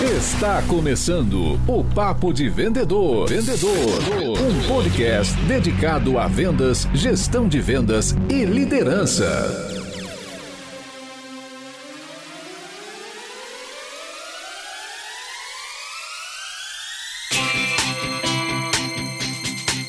Está começando o Papo de Vendedor. Vendedor. Um podcast dedicado a vendas, gestão de vendas e liderança.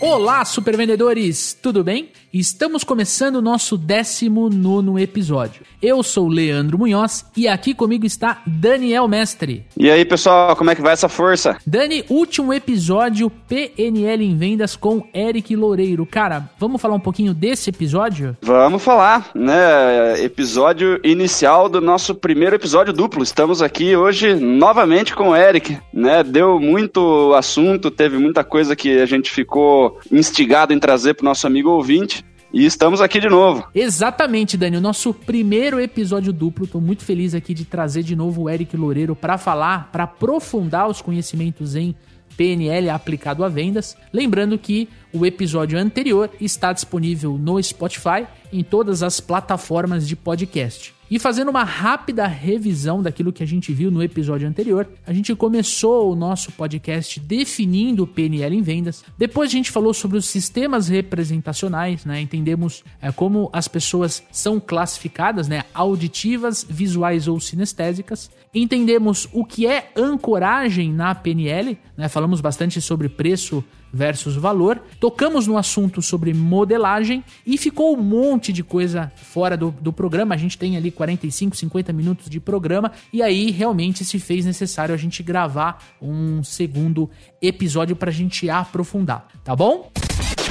Olá, supervendedores! Tudo bem? Estamos começando o nosso 19 episódio. Eu sou Leandro Munhoz e aqui comigo está Daniel Mestre. E aí, pessoal, como é que vai essa força? Dani, último episódio PNL em vendas com Eric Loureiro. Cara, vamos falar um pouquinho desse episódio? Vamos falar, né? Episódio inicial do nosso primeiro episódio duplo. Estamos aqui hoje novamente com o Eric, né? Deu muito assunto, teve muita coisa que a gente ficou instigado em trazer para o nosso amigo ouvinte. E estamos aqui de novo. Exatamente, Dani. O nosso primeiro episódio duplo. Estou muito feliz aqui de trazer de novo o Eric Loureiro para falar, para aprofundar os conhecimentos em PNL aplicado a vendas. Lembrando que o episódio anterior está disponível no Spotify, em todas as plataformas de podcast. E fazendo uma rápida revisão daquilo que a gente viu no episódio anterior, a gente começou o nosso podcast definindo o PNL em vendas. Depois a gente falou sobre os sistemas representacionais, né? Entendemos é, como as pessoas são classificadas, né? Auditivas, visuais ou sinestésicas. Entendemos o que é ancoragem na PNL, né? Falamos bastante sobre preço versus valor. Tocamos no assunto sobre modelagem e ficou um monte de coisa fora do, do programa. A gente tem ali 45, 50 minutos de programa e aí realmente se fez necessário a gente gravar um segundo episódio para a gente aprofundar, tá bom?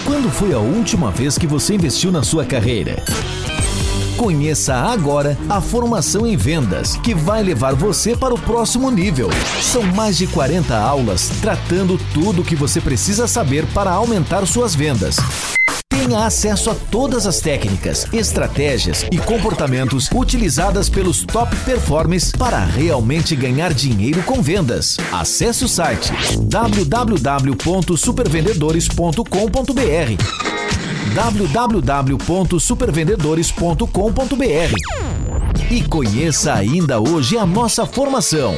Quando foi a última vez que você investiu na sua carreira? Conheça agora a formação em vendas, que vai levar você para o próximo nível. São mais de 40 aulas tratando tudo o que você precisa saber para aumentar suas vendas. Tenha acesso a todas as técnicas, estratégias e comportamentos utilizadas pelos top performers para realmente ganhar dinheiro com vendas. Acesse o site www.supervendedores.com.br www.supervendedores.com.br e conheça ainda hoje a nossa formação.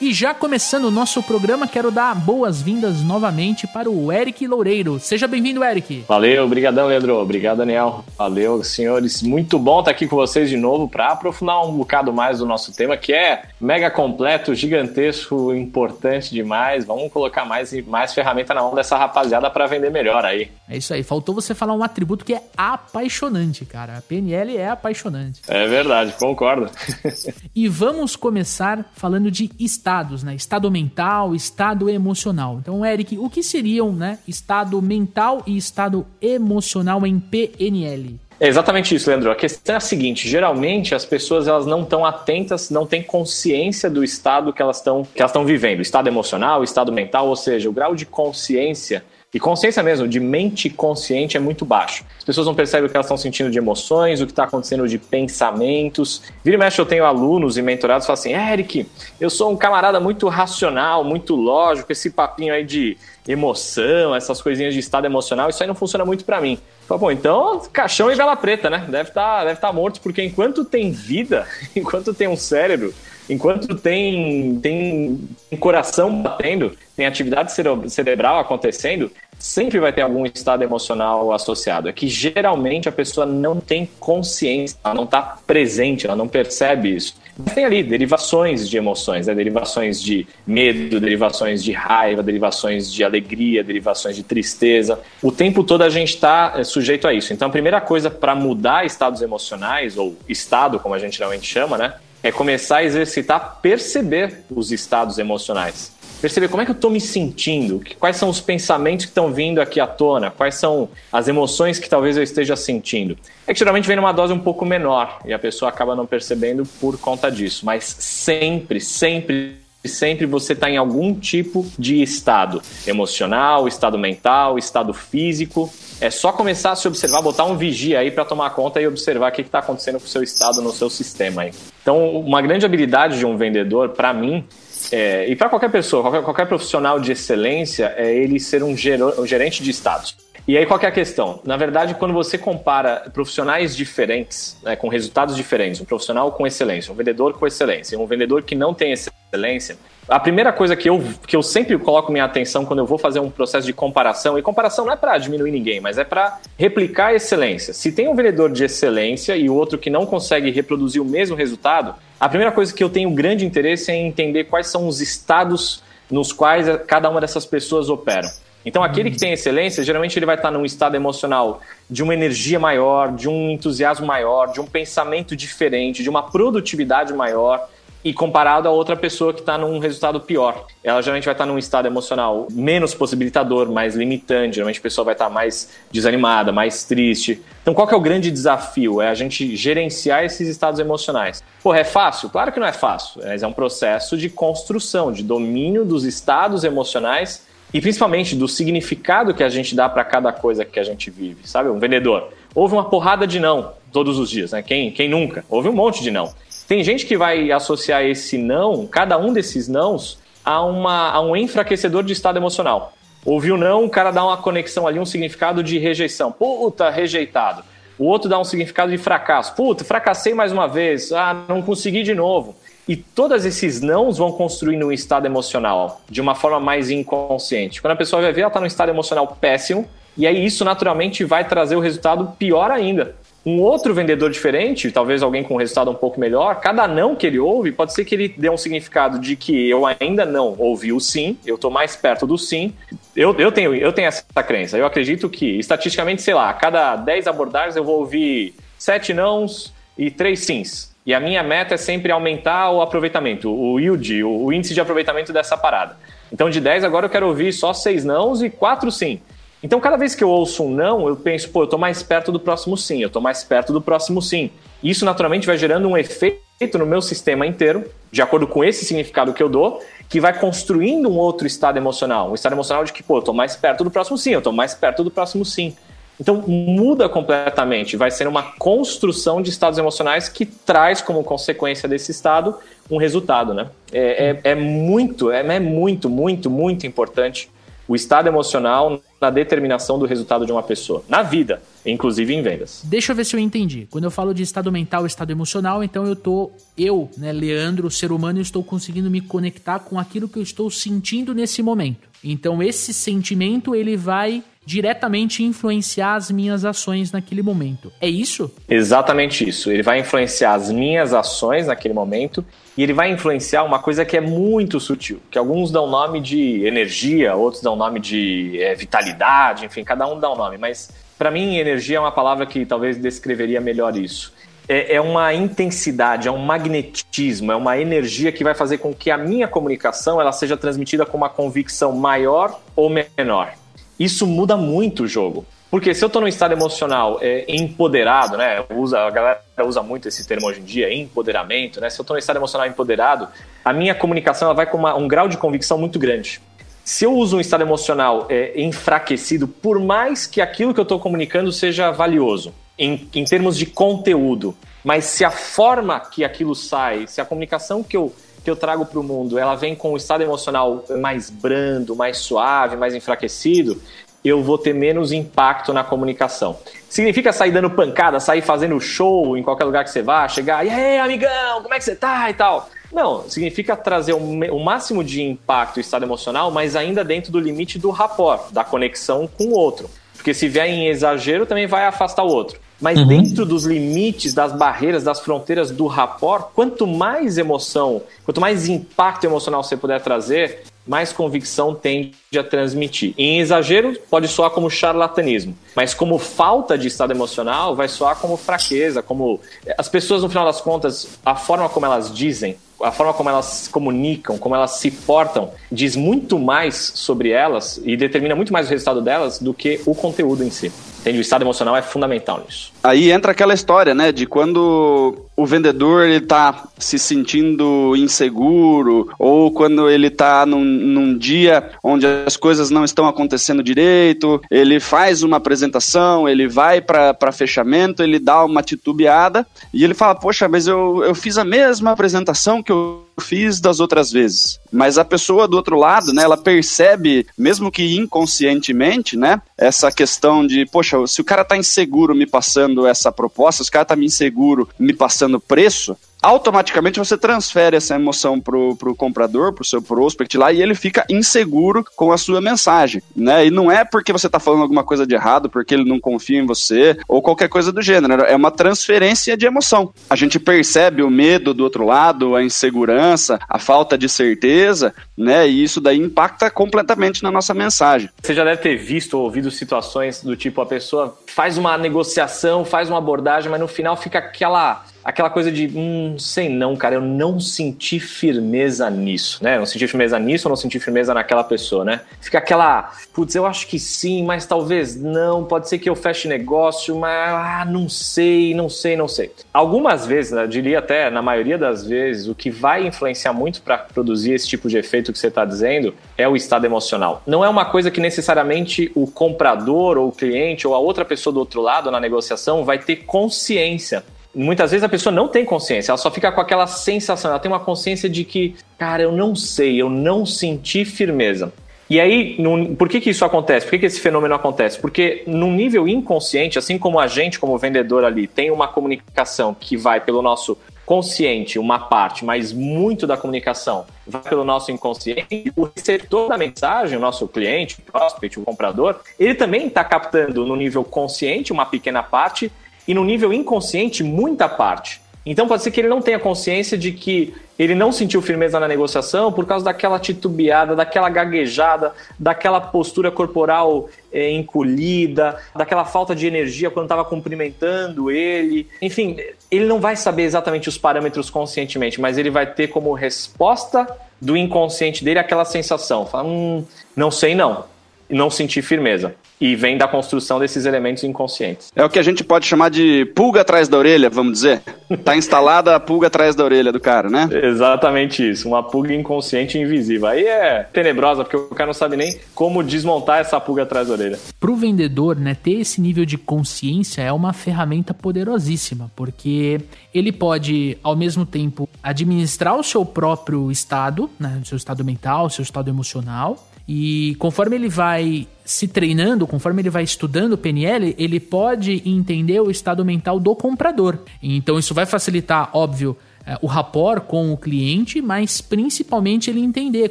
E já começando o nosso programa, quero dar boas-vindas novamente para o Eric Loureiro. Seja bem-vindo, Eric. Valeu, obrigadão, Leandro. Obrigado, Daniel. Valeu, senhores. Muito bom estar aqui com vocês de novo para aprofundar um bocado mais do nosso tema, que é mega completo, gigantesco, importante demais. Vamos colocar mais, mais ferramenta na mão dessa rapaziada para vender melhor aí. É isso aí. Faltou você falar um atributo que é apaixonante, cara. A PNL é apaixonante. É verdade, concordo. e vamos começar falando de estados, né? Estado mental, estado emocional. Então, Eric, o que seriam, né, estado mental e estado emocional em PNL? É exatamente isso, Leandro. A questão é a seguinte: geralmente as pessoas elas não estão atentas, não têm consciência do estado que elas estão que elas estão vivendo, estado emocional, estado mental, ou seja, o grau de consciência e consciência mesmo, de mente consciente, é muito baixo. As pessoas não percebem o que elas estão sentindo de emoções, o que está acontecendo de pensamentos. Vira e mexe, eu tenho alunos e mentorados que falam assim: Eric, eu sou um camarada muito racional, muito lógico, esse papinho aí de emoção, essas coisinhas de estado emocional, isso aí não funciona muito para mim. Fala, bom, então, caixão e vela preta, né? Deve estar tá, deve tá morto, porque enquanto tem vida, enquanto tem um cérebro, enquanto tem, tem, tem coração batendo, tem atividade cerebral acontecendo, sempre vai ter algum estado emocional associado. É que geralmente a pessoa não tem consciência, ela não está presente, ela não percebe isso. Mas tem ali derivações de emoções, né? derivações de medo, derivações de raiva, derivações de alegria, derivações de tristeza. O tempo todo a gente está é, sujeito a isso. Então a primeira coisa para mudar estados emocionais, ou estado, como a gente geralmente chama, né? É começar a exercitar perceber os estados emocionais perceber como é que eu estou me sentindo, quais são os pensamentos que estão vindo aqui à tona, quais são as emoções que talvez eu esteja sentindo. É que geralmente vem numa dose um pouco menor e a pessoa acaba não percebendo por conta disso, mas sempre, sempre sempre você está em algum tipo de estado emocional, estado mental, estado físico. É só começar a se observar, botar um vigia aí para tomar conta e observar o que está acontecendo com o seu estado no seu sistema aí. Então, uma grande habilidade de um vendedor, para mim, é, e para qualquer pessoa, qualquer, qualquer, profissional de excelência, é ele ser um, gero, um gerente de estados. E aí qual é a questão? Na verdade, quando você compara profissionais diferentes, né, com resultados diferentes, um profissional com excelência, um vendedor com excelência, um vendedor que não tem excelência, a primeira coisa que eu, que eu sempre coloco minha atenção quando eu vou fazer um processo de comparação, e comparação não é para diminuir ninguém, mas é para replicar a excelência. Se tem um vendedor de excelência e outro que não consegue reproduzir o mesmo resultado, a primeira coisa que eu tenho grande interesse é em entender quais são os estados nos quais cada uma dessas pessoas operam. Então, aquele que tem excelência, geralmente ele vai estar num estado emocional de uma energia maior, de um entusiasmo maior, de um pensamento diferente, de uma produtividade maior e comparado a outra pessoa que está num resultado pior. Ela geralmente vai estar num estado emocional menos possibilitador, mais limitante. Geralmente a pessoa vai estar mais desanimada, mais triste. Então, qual que é o grande desafio? É a gente gerenciar esses estados emocionais. Porra, é fácil? Claro que não é fácil, mas é um processo de construção, de domínio dos estados emocionais e principalmente do significado que a gente dá para cada coisa que a gente vive, sabe? Um vendedor. Houve uma porrada de não todos os dias, né? Quem, quem nunca? Houve um monte de não. Tem gente que vai associar esse não, cada um desses nãos, a, uma, a um enfraquecedor de estado emocional. Ouviu não, o cara dá uma conexão ali, um significado de rejeição. Puta, rejeitado. O outro dá um significado de fracasso. Puta, fracassei mais uma vez. Ah, não consegui de novo. E todos esses nãos vão construindo um estado emocional de uma forma mais inconsciente. Quando a pessoa vai ver, ela está num estado emocional péssimo, e aí isso naturalmente vai trazer o resultado pior ainda. Um outro vendedor diferente, talvez alguém com um resultado um pouco melhor, cada não que ele ouve, pode ser que ele dê um significado de que eu ainda não ouvi o sim, eu estou mais perto do sim. Eu, eu, tenho, eu tenho essa crença. Eu acredito que, estatisticamente, sei lá, a cada 10 abordagens eu vou ouvir 7 nãos e 3 sims. E a minha meta é sempre aumentar o aproveitamento, o yield, o índice de aproveitamento dessa parada. Então, de 10 agora eu quero ouvir só 6 nãos e 4 sim. Então, cada vez que eu ouço um não, eu penso, pô, eu estou mais perto do próximo sim, eu estou mais perto do próximo sim. Isso naturalmente vai gerando um efeito no meu sistema inteiro, de acordo com esse significado que eu dou, que vai construindo um outro estado emocional. Um estado emocional de que, pô, eu estou mais perto do próximo sim, eu estou mais perto do próximo sim. Então muda completamente, vai ser uma construção de estados emocionais que traz como consequência desse estado um resultado, né? É, é, é muito, é, é muito, muito, muito importante o estado emocional na determinação do resultado de uma pessoa, na vida, inclusive em vendas. Deixa eu ver se eu entendi. Quando eu falo de estado mental, estado emocional, então eu tô, eu, né, Leandro, ser humano, estou conseguindo me conectar com aquilo que eu estou sentindo nesse momento. Então esse sentimento ele vai diretamente influenciar as minhas ações naquele momento. É isso? Exatamente isso. Ele vai influenciar as minhas ações naquele momento e ele vai influenciar uma coisa que é muito sutil, que alguns dão nome de energia, outros dão nome de é, vitalidade, enfim, cada um dá um nome. Mas para mim, energia é uma palavra que talvez descreveria melhor isso. É, é uma intensidade, é um magnetismo, é uma energia que vai fazer com que a minha comunicação ela seja transmitida com uma convicção maior ou menor. Isso muda muito o jogo. Porque se eu estou num estado emocional é, empoderado, né? Usa, a galera usa muito esse termo hoje em dia, empoderamento, né? Se eu estou num estado emocional empoderado, a minha comunicação ela vai com uma, um grau de convicção muito grande. Se eu uso um estado emocional é, enfraquecido, por mais que aquilo que eu estou comunicando seja valioso, em, em termos de conteúdo, mas se a forma que aquilo sai, se a comunicação que eu que eu trago para o mundo, ela vem com um estado emocional mais brando, mais suave, mais enfraquecido, eu vou ter menos impacto na comunicação. Significa sair dando pancada, sair fazendo show em qualquer lugar que você vá, chegar, e aí, amigão, como é que você tá e tal. Não, significa trazer o máximo de impacto e estado emocional, mas ainda dentro do limite do rapport, da conexão com o outro. Porque se vier em exagero, também vai afastar o outro. Mas uhum. dentro dos limites, das barreiras, das fronteiras do rapport, quanto mais emoção, quanto mais impacto emocional você puder trazer, mais convicção tende a transmitir. Em exagero, pode soar como charlatanismo, mas como falta de estado emocional, vai soar como fraqueza, como as pessoas no final das contas, a forma como elas dizem, a forma como elas se comunicam, como elas se portam, diz muito mais sobre elas e determina muito mais o resultado delas do que o conteúdo em si. Entende? O estado emocional é fundamental nisso. Aí entra aquela história, né, de quando o vendedor ele tá se sentindo inseguro ou quando ele tá num, num dia onde as coisas não estão acontecendo direito, ele faz uma apresentação, ele vai para fechamento, ele dá uma titubeada e ele fala: Poxa, mas eu, eu fiz a mesma apresentação que eu fiz das outras vezes. Mas a pessoa do outro lado, né, ela percebe, mesmo que inconscientemente, né, essa questão de, poxa, se o cara tá inseguro me passando essa proposta, se o cara tá me inseguro me passando preço, automaticamente você transfere essa emoção pro, pro comprador, pro seu prospect lá, e ele fica inseguro com a sua mensagem, né? E não é porque você tá falando alguma coisa de errado, porque ele não confia em você, ou qualquer coisa do gênero. É uma transferência de emoção. A gente percebe o medo do outro lado, a insegurança, a falta de certeza, né? E isso daí impacta completamente na nossa mensagem. Você já deve ter visto ou ouvido situações do tipo a pessoa faz uma negociação, faz uma abordagem, mas no final fica aquela aquela coisa de, hum, sei não, cara, eu não senti firmeza nisso, né? Não senti firmeza nisso, ou não senti firmeza naquela pessoa, né? Fica aquela, putz, eu acho que sim, mas talvez não, pode ser que eu feche negócio, mas ah, não sei, não sei, não sei. Algumas vezes, né, eu diria até na maioria das vezes, o que vai influenciar muito para produzir esse tipo de efeito que você está dizendo é o estado emocional. Não é uma coisa que necessariamente o comprador ou o cliente ou a outra pessoa do outro lado na negociação vai ter consciência muitas vezes a pessoa não tem consciência, ela só fica com aquela sensação, ela tem uma consciência de que, cara, eu não sei, eu não senti firmeza. E aí, por que, que isso acontece? Por que, que esse fenômeno acontece? Porque no nível inconsciente, assim como a gente, como vendedor ali, tem uma comunicação que vai pelo nosso consciente, uma parte, mas muito da comunicação vai pelo nosso inconsciente, o receptor da mensagem, o nosso cliente, o prospect, o comprador, ele também está captando no nível consciente uma pequena parte e no nível inconsciente, muita parte. Então pode ser que ele não tenha consciência de que ele não sentiu firmeza na negociação por causa daquela titubeada, daquela gaguejada, daquela postura corporal é, encolhida, daquela falta de energia quando estava cumprimentando ele. Enfim, ele não vai saber exatamente os parâmetros conscientemente, mas ele vai ter como resposta do inconsciente dele aquela sensação. Fala, hum, não sei não não sentir firmeza. E vem da construção desses elementos inconscientes. É o que a gente pode chamar de pulga atrás da orelha, vamos dizer. Tá instalada a pulga atrás da orelha do cara, né? Exatamente isso. Uma pulga inconsciente e invisível. Aí é tenebrosa, porque o cara não sabe nem como desmontar essa pulga atrás da orelha. Pro vendedor, né, ter esse nível de consciência é uma ferramenta poderosíssima, porque ele pode, ao mesmo tempo, administrar o seu próprio estado, né, o seu estado mental, o seu estado emocional, e conforme ele vai se treinando, conforme ele vai estudando o PNL, ele pode entender o estado mental do comprador. Então isso vai facilitar, óbvio, é, o rapport com o cliente, mas principalmente ele entender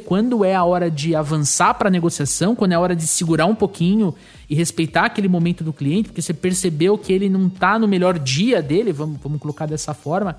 quando é a hora de avançar para a negociação, quando é a hora de segurar um pouquinho e respeitar aquele momento do cliente, porque você percebeu que ele não está no melhor dia dele, vamos, vamos colocar dessa forma.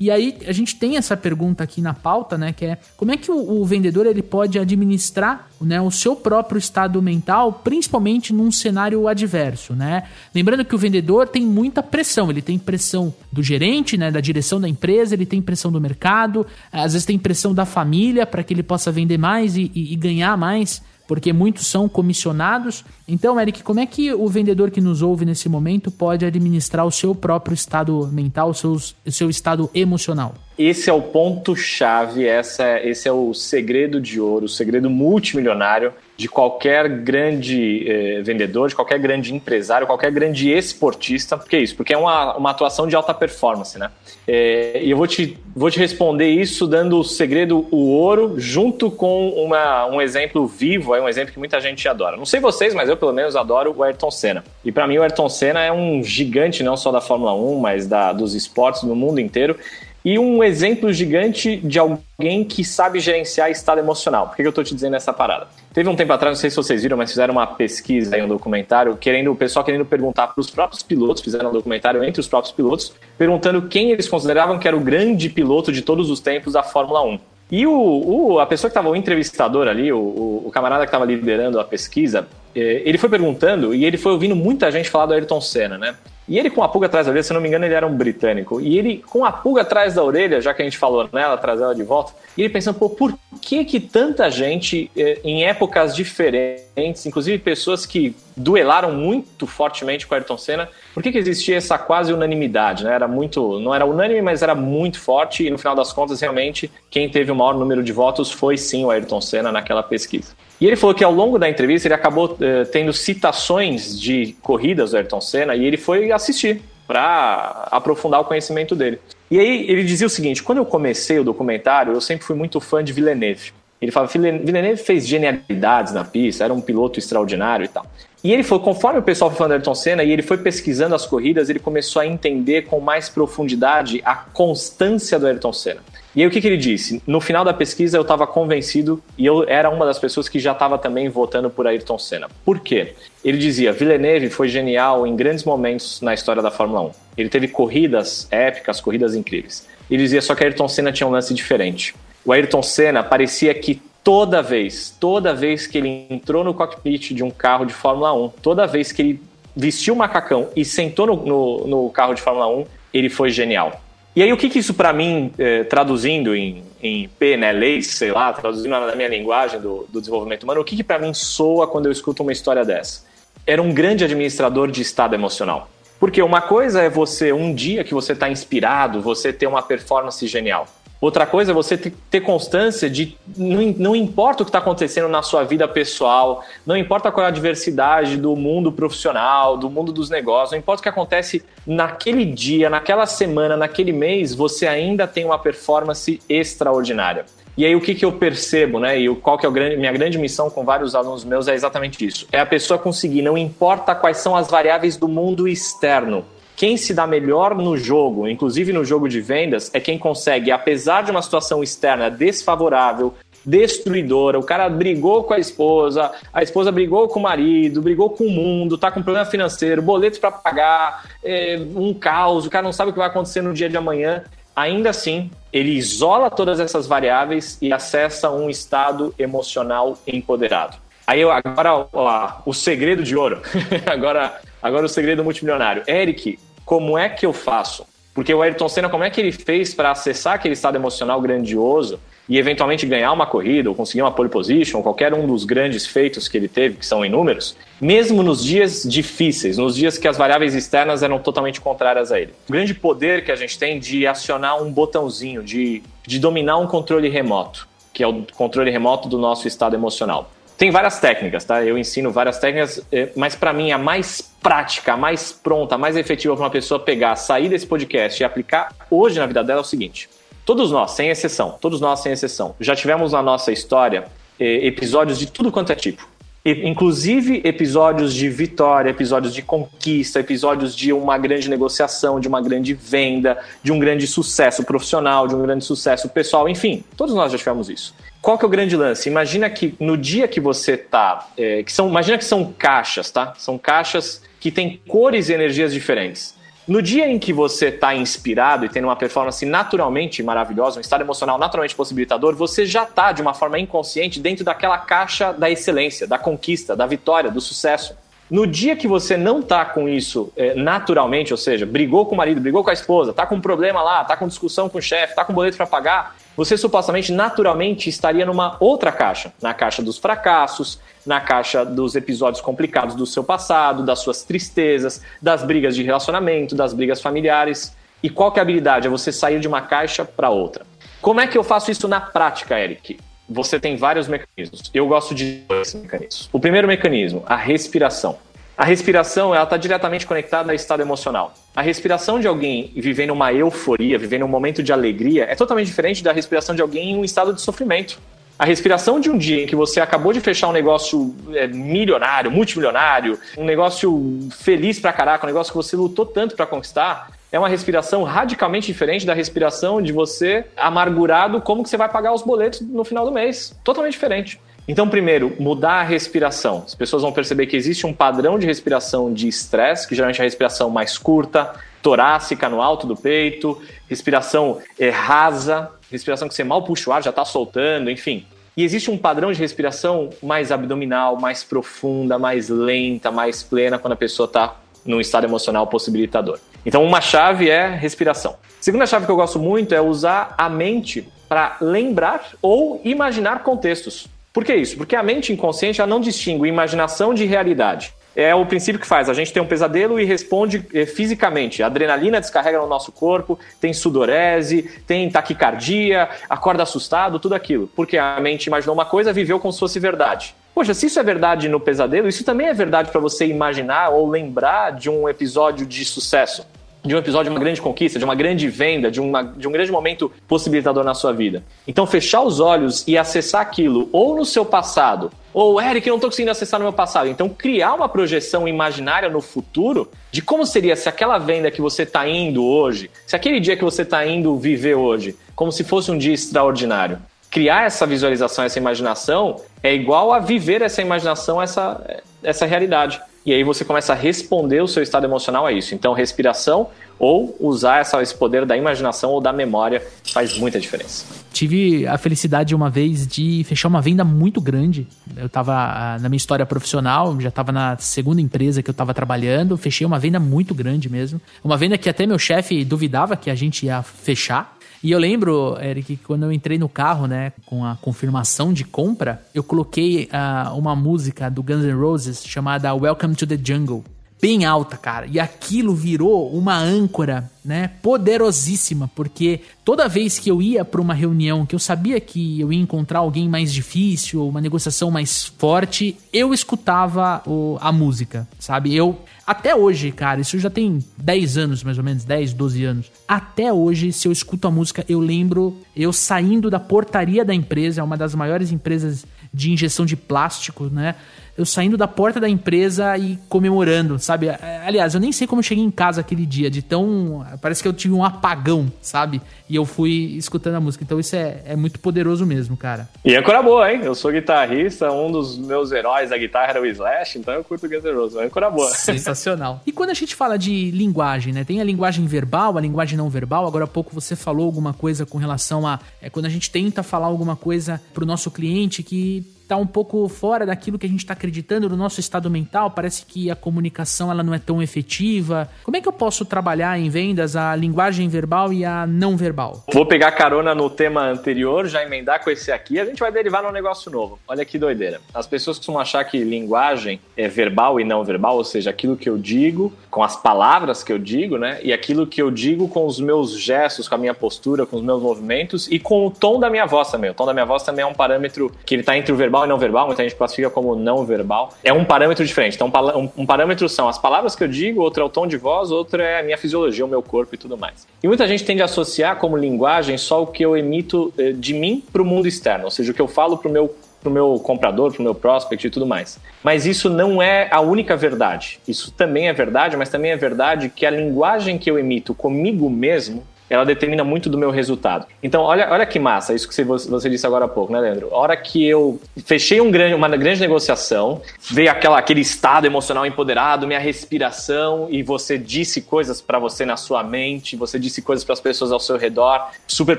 E aí a gente tem essa pergunta aqui na pauta, né, que é como é que o, o vendedor ele pode administrar né, o seu próprio estado mental, principalmente num cenário adverso, né? Lembrando que o vendedor tem muita pressão, ele tem pressão do gerente, né, da direção da empresa, ele tem pressão do mercado, às vezes tem pressão da família para que ele possa vender mais e, e, e ganhar mais porque muitos são comissionados. Então, Eric, como é que o vendedor que nos ouve nesse momento pode administrar o seu próprio estado mental, o seu, o seu estado emocional? Esse é o ponto-chave, esse é o segredo de ouro, o segredo multimilionário de qualquer grande eh, vendedor, de qualquer grande empresário, qualquer grande esportista. Por que isso? Porque é uma, uma atuação de alta performance, né? Eh, e eu vou te, vou te responder isso dando o segredo, o ouro, junto com uma, um exemplo vivo, é um exemplo que muita gente adora. Não sei vocês, mas eu pelo menos adoro o Ayrton Senna. E para mim o Ayrton Senna é um gigante não só da Fórmula 1, mas da, dos esportes no mundo inteiro e um exemplo gigante de alguém que sabe gerenciar estado emocional. Por que eu estou te dizendo essa parada? Teve um tempo atrás, não sei se vocês viram, mas fizeram uma pesquisa em um documentário, querendo, o pessoal querendo perguntar para os próprios pilotos, fizeram um documentário entre os próprios pilotos, perguntando quem eles consideravam que era o grande piloto de todos os tempos da Fórmula 1. E o, o a pessoa que estava, o entrevistador ali, o, o camarada que estava liderando a pesquisa, eh, ele foi perguntando e ele foi ouvindo muita gente falar do Ayrton Senna, né? E ele com a pulga atrás da orelha, se não me engano, ele era um britânico. E ele com a pulga atrás da orelha, já que a gente falou nela, trazer ela de volta, e ele pensando, pô, por que que tanta gente, eh, em épocas diferentes, inclusive pessoas que duelaram muito fortemente com Ayrton Senna, por que que existia essa quase unanimidade, né? Era muito, não era unânime, mas era muito forte e no final das contas, realmente, quem teve o maior número de votos foi sim o Ayrton Senna naquela pesquisa. E ele falou que ao longo da entrevista ele acabou eh, tendo citações de corridas do Ayrton Senna e ele foi assistir para aprofundar o conhecimento dele. E aí ele dizia o seguinte: quando eu comecei o documentário, eu sempre fui muito fã de Villeneuve. Ele falava, Villeneuve fez genialidades na pista, era um piloto extraordinário e tal. E ele foi, conforme o pessoal foi falando do Ayrton Senna e ele foi pesquisando as corridas, ele começou a entender com mais profundidade a constância do Ayrton Senna. E aí o que, que ele disse? No final da pesquisa eu estava convencido e eu era uma das pessoas que já estava também votando por Ayrton Senna. Por quê? Ele dizia, Villeneuve foi genial em grandes momentos na história da Fórmula 1. Ele teve corridas épicas, corridas incríveis. Ele dizia só que Ayrton Senna tinha um lance diferente. O Ayrton Senna parecia que toda vez, toda vez que ele entrou no cockpit de um carro de Fórmula 1, toda vez que ele vestiu o macacão e sentou no, no, no carro de Fórmula 1, ele foi genial. E aí, o que, que isso para mim, eh, traduzindo em, em P, né, leis, sei lá, traduzindo na minha linguagem do, do desenvolvimento humano, o que, que para mim soa quando eu escuto uma história dessa? Era um grande administrador de estado emocional. Porque uma coisa é você, um dia que você está inspirado, você ter uma performance genial. Outra coisa é você ter constância de não, não importa o que está acontecendo na sua vida pessoal, não importa qual é a diversidade do mundo profissional, do mundo dos negócios, não importa o que acontece naquele dia, naquela semana, naquele mês, você ainda tem uma performance extraordinária. E aí o que, que eu percebo, né? E qual que é a grande, minha grande missão com vários alunos meus é exatamente isso. É a pessoa conseguir, não importa quais são as variáveis do mundo externo, quem se dá melhor no jogo, inclusive no jogo de vendas, é quem consegue, apesar de uma situação externa desfavorável, destruidora, o cara brigou com a esposa, a esposa brigou com o marido, brigou com o mundo, tá com problema financeiro, boletos para pagar, é, um caos, o cara não sabe o que vai acontecer no dia de amanhã. Ainda assim, ele isola todas essas variáveis e acessa um estado emocional empoderado. Aí agora ó, o segredo de ouro, agora, agora o segredo multimilionário. Eric, como é que eu faço? Porque o Ayrton Senna, como é que ele fez para acessar aquele estado emocional grandioso e eventualmente ganhar uma corrida ou conseguir uma pole position, qualquer um dos grandes feitos que ele teve, que são inúmeros, mesmo nos dias difíceis, nos dias que as variáveis externas eram totalmente contrárias a ele. O grande poder que a gente tem de acionar um botãozinho, de, de dominar um controle remoto, que é o controle remoto do nosso estado emocional. Tem várias técnicas, tá? Eu ensino várias técnicas, eh, mas para mim a mais prática, a mais pronta, a mais efetiva para uma pessoa pegar, sair desse podcast e aplicar hoje na vida dela é o seguinte: todos nós, sem exceção, todos nós sem exceção, já tivemos na nossa história eh, episódios de tudo quanto é tipo. Inclusive episódios de vitória, episódios de conquista, episódios de uma grande negociação, de uma grande venda, de um grande sucesso profissional, de um grande sucesso pessoal, enfim, todos nós já tivemos isso. Qual que é o grande lance? Imagina que no dia que você tá, é, que são, imagina que são caixas, tá? São caixas que têm cores e energias diferentes. No dia em que você está inspirado e tendo uma performance naturalmente maravilhosa, um estado emocional naturalmente possibilitador, você já está de uma forma inconsciente dentro daquela caixa da excelência, da conquista, da vitória, do sucesso. No dia que você não tá com isso é, naturalmente, ou seja, brigou com o marido, brigou com a esposa, tá com um problema lá, tá com discussão com o chefe, tá com boleto para pagar, você supostamente, naturalmente, estaria numa outra caixa, na caixa dos fracassos, na caixa dos episódios complicados do seu passado, das suas tristezas, das brigas de relacionamento, das brigas familiares. E qual que é a habilidade? É você sair de uma caixa para outra. Como é que eu faço isso na prática, Eric? Você tem vários mecanismos. Eu gosto de dois mecanismos. O primeiro mecanismo, a respiração. A respiração ela está diretamente conectada ao estado emocional. A respiração de alguém vivendo uma euforia, vivendo um momento de alegria, é totalmente diferente da respiração de alguém em um estado de sofrimento. A respiração de um dia em que você acabou de fechar um negócio é, milionário, multimilionário, um negócio feliz pra caraca, um negócio que você lutou tanto para conquistar, é uma respiração radicalmente diferente da respiração de você amargurado como que você vai pagar os boletos no final do mês. Totalmente diferente. Então, primeiro, mudar a respiração. As pessoas vão perceber que existe um padrão de respiração de estresse, que geralmente é a respiração mais curta, torácica no alto do peito, respiração é, rasa, respiração que você mal puxa o ar, já está soltando, enfim. E existe um padrão de respiração mais abdominal, mais profunda, mais lenta, mais plena, quando a pessoa está num estado emocional possibilitador. Então, uma chave é respiração. Segunda chave que eu gosto muito é usar a mente para lembrar ou imaginar contextos. Por que isso? Porque a mente inconsciente não distingue imaginação de realidade. É o princípio que faz. A gente tem um pesadelo e responde eh, fisicamente. A adrenalina descarrega no nosso corpo, tem sudorese, tem taquicardia, acorda assustado, tudo aquilo. Porque a mente imaginou uma coisa, viveu como se fosse verdade. Poxa, se isso é verdade no pesadelo, isso também é verdade para você imaginar ou lembrar de um episódio de sucesso. de um episódio de uma grande conquista, de uma grande venda, de, uma, de um grande momento possibilitador na sua vida. Então, fechar os olhos e acessar aquilo ou no seu passado, ou Eric, eu não estou conseguindo acessar no meu passado. Então, criar uma projeção imaginária no futuro de como seria se aquela venda que você está indo hoje, se aquele dia que você está indo viver hoje, como se fosse um dia extraordinário. Criar essa visualização, essa imaginação, é igual a viver essa imaginação, essa, essa realidade. E aí você começa a responder o seu estado emocional a isso. Então, respiração ou usar esse poder da imaginação ou da memória faz muita diferença. Tive a felicidade uma vez de fechar uma venda muito grande. Eu estava ah, na minha história profissional, já estava na segunda empresa que eu estava trabalhando, fechei uma venda muito grande mesmo. Uma venda que até meu chefe duvidava que a gente ia fechar. E eu lembro, Eric, que quando eu entrei no carro, né, com a confirmação de compra, eu coloquei uh, uma música do Guns N' Roses chamada Welcome to the Jungle bem alta, cara. E aquilo virou uma âncora, né, poderosíssima, porque toda vez que eu ia para uma reunião que eu sabia que eu ia encontrar alguém mais difícil, uma negociação mais forte, eu escutava o, a música, sabe? Eu até hoje, cara, isso já tem 10 anos, mais ou menos, 10, 12 anos. Até hoje, se eu escuto a música, eu lembro eu saindo da portaria da empresa, é uma das maiores empresas de injeção de plástico, né? Eu saindo da porta da empresa e comemorando, sabe? Aliás, eu nem sei como eu cheguei em casa aquele dia, de tão. Parece que eu tive um apagão, sabe? E eu fui escutando a música. Então isso é, é muito poderoso mesmo, cara. E é cora boa, hein? Eu sou guitarrista, um dos meus heróis da guitarra era o Slash, então eu curto Guns N' Roses. É cora boa. Sensacional. e quando a gente fala de linguagem, né? Tem a linguagem verbal, a linguagem não verbal. Agora há pouco você falou alguma coisa com relação a. É, quando a gente tenta falar alguma coisa pro nosso cliente que tá um pouco fora daquilo que a gente está acreditando no nosso estado mental, parece que a comunicação ela não é tão efetiva. Como é que eu posso trabalhar em vendas a linguagem verbal e a não verbal? Vou pegar carona no tema anterior, já emendar com esse aqui, a gente vai derivar num negócio novo. Olha que doideira. As pessoas costumam achar que linguagem é verbal e não verbal, ou seja, aquilo que eu digo com as palavras que eu digo, né? E aquilo que eu digo com os meus gestos, com a minha postura, com os meus movimentos e com o tom da minha voz também. O tom da minha voz também é um parâmetro que ele está entre o verbal verbal e não verbal, muita gente classifica como não verbal, é um parâmetro diferente. Então, um parâmetro são as palavras que eu digo, outro é o tom de voz, outro é a minha fisiologia, o meu corpo e tudo mais. E muita gente tende a associar como linguagem só o que eu emito eh, de mim para o mundo externo, ou seja, o que eu falo para o meu para o meu comprador, para o meu prospect e tudo mais. Mas isso não é a única verdade. Isso também é verdade, mas também é verdade que a linguagem que eu emito comigo mesmo ela determina muito do meu resultado. Então, olha, olha que massa, isso que você, você disse agora há pouco, né, Leandro? A hora que eu fechei um grande, uma grande negociação, veio aquela, aquele estado emocional empoderado, minha respiração, e você disse coisas para você na sua mente, você disse coisas para as pessoas ao seu redor, super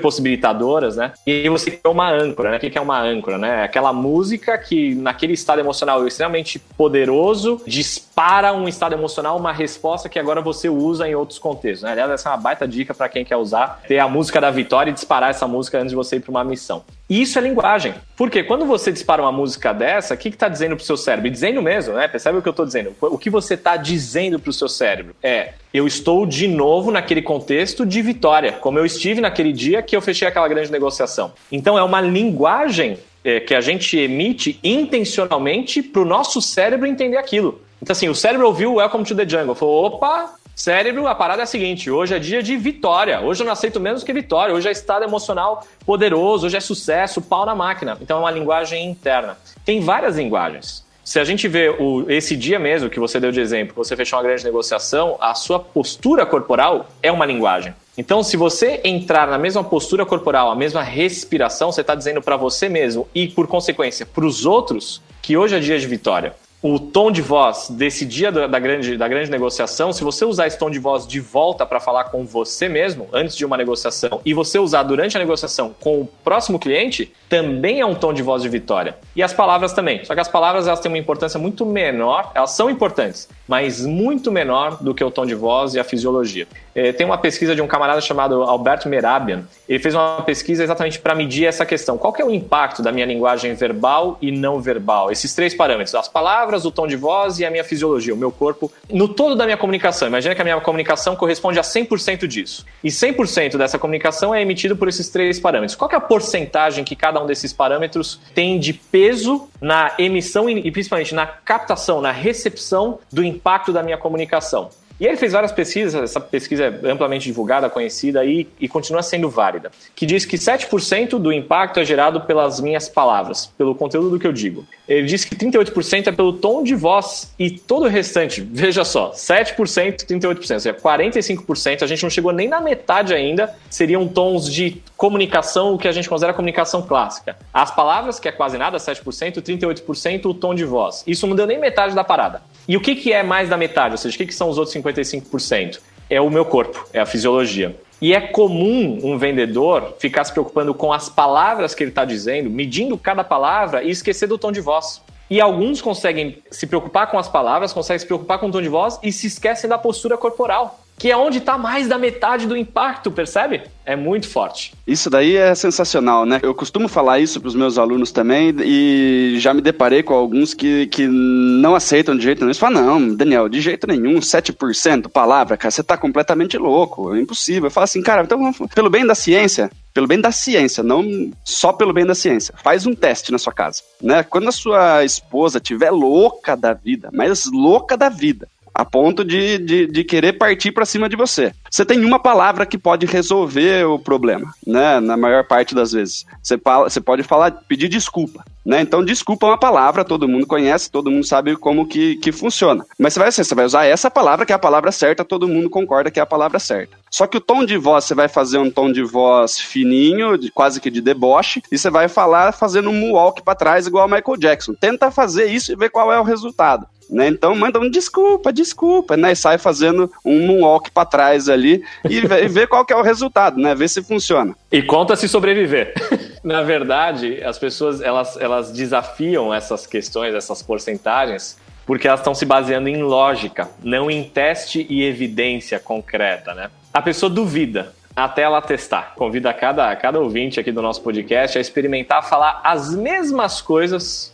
possibilitadoras, né? E você criou uma âncora, né? O que é uma âncora, né? Aquela música que, naquele estado emocional extremamente poderoso, dispara um estado emocional, uma resposta que agora você usa em outros contextos, né? Aliás, essa é uma baita dica para quem quer usar, ter a música da vitória e disparar essa música antes de você ir para uma missão. Isso é linguagem. Porque quando você dispara uma música dessa, o que está dizendo para o seu cérebro? E dizendo mesmo, né? Percebe o que eu estou dizendo? O que você está dizendo para o seu cérebro é: eu estou de novo naquele contexto de vitória, como eu estive naquele dia que eu fechei aquela grande negociação. Então é uma linguagem é, que a gente emite intencionalmente para o nosso cérebro entender aquilo. Então, assim, o cérebro ouviu Welcome to the Jungle, falou: opa, Cérebro, a parada é a seguinte: hoje é dia de vitória. Hoje eu não aceito menos que vitória. Hoje é estado emocional poderoso. Hoje é sucesso, pau na máquina. Então é uma linguagem interna. Tem várias linguagens. Se a gente vê o, esse dia mesmo que você deu de exemplo, você fechou uma grande negociação, a sua postura corporal é uma linguagem. Então, se você entrar na mesma postura corporal, a mesma respiração, você está dizendo para você mesmo e, por consequência, para os outros que hoje é dia de vitória o tom de voz desse dia da grande, da grande negociação, se você usar esse tom de voz de volta para falar com você mesmo, antes de uma negociação, e você usar durante a negociação com o próximo cliente, também é um tom de voz de vitória. E as palavras também. Só que as palavras elas têm uma importância muito menor, elas são importantes, mas muito menor do que o tom de voz e a fisiologia. É, tem uma pesquisa de um camarada chamado Alberto Merabian. Ele fez uma pesquisa exatamente para medir essa questão. Qual que é o impacto da minha linguagem verbal e não verbal? Esses três parâmetros: as palavras, o tom de voz e a minha fisiologia, o meu corpo, no todo da minha comunicação. Imagina que a minha comunicação corresponde a 100% disso. E 100% dessa comunicação é emitido por esses três parâmetros. Qual é a porcentagem que cada um desses parâmetros tem de peso na emissão e principalmente na captação, na recepção do impacto da minha comunicação? E ele fez várias pesquisas, essa pesquisa é amplamente divulgada, conhecida e, e continua sendo válida, que diz que 7% do impacto é gerado pelas minhas palavras, pelo conteúdo do que eu digo. Ele diz que 38% é pelo tom de voz e todo o restante, veja só, 7%, 38%, ou seja, 45%, a gente não chegou nem na metade ainda, seriam tons de comunicação, o que a gente considera comunicação clássica. As palavras, que é quase nada, 7%, 38% o tom de voz. Isso não deu nem metade da parada. E o que, que é mais da metade? Ou seja, o que, que são os outros 55%? É o meu corpo, é a fisiologia. E é comum um vendedor ficar se preocupando com as palavras que ele está dizendo, medindo cada palavra e esquecer do tom de voz. E alguns conseguem se preocupar com as palavras, conseguem se preocupar com o tom de voz e se esquecem da postura corporal que é onde está mais da metade do impacto, percebe? É muito forte. Isso daí é sensacional, né? Eu costumo falar isso para os meus alunos também e já me deparei com alguns que, que não aceitam de jeito nenhum. Eles falam, não, Daniel, de jeito nenhum, 7% palavra, cara, você está completamente louco, é impossível. Eu falo assim, cara, então pelo bem da ciência, pelo bem da ciência, não só pelo bem da ciência. Faz um teste na sua casa, né? Quando a sua esposa estiver louca da vida, mas louca da vida, a ponto de, de, de querer partir para cima de você. Você tem uma palavra que pode resolver o problema, né? Na maior parte das vezes. Você, fala, você pode falar, pedir desculpa. Né? Então, desculpa é uma palavra, todo mundo conhece, todo mundo sabe como que, que funciona. Mas você vai, você vai usar essa palavra, que é a palavra certa, todo mundo concorda que é a palavra certa. Só que o tom de voz, você vai fazer um tom de voz fininho, de, quase que de deboche, e você vai falar fazendo um moonwalk para trás, igual o Michael Jackson. Tenta fazer isso e ver qual é o resultado. Né? Então manda um desculpa, desculpa, né? E sai fazendo um moonwalk para trás ali e vê, qual que é o resultado, né? Vê se funciona. E conta se sobreviver. Na verdade, as pessoas elas, elas desafiam essas questões, essas porcentagens, porque elas estão se baseando em lógica, não em teste e evidência concreta, né? A pessoa duvida até ela testar. Convida cada, cada ouvinte aqui do nosso podcast a experimentar falar as mesmas coisas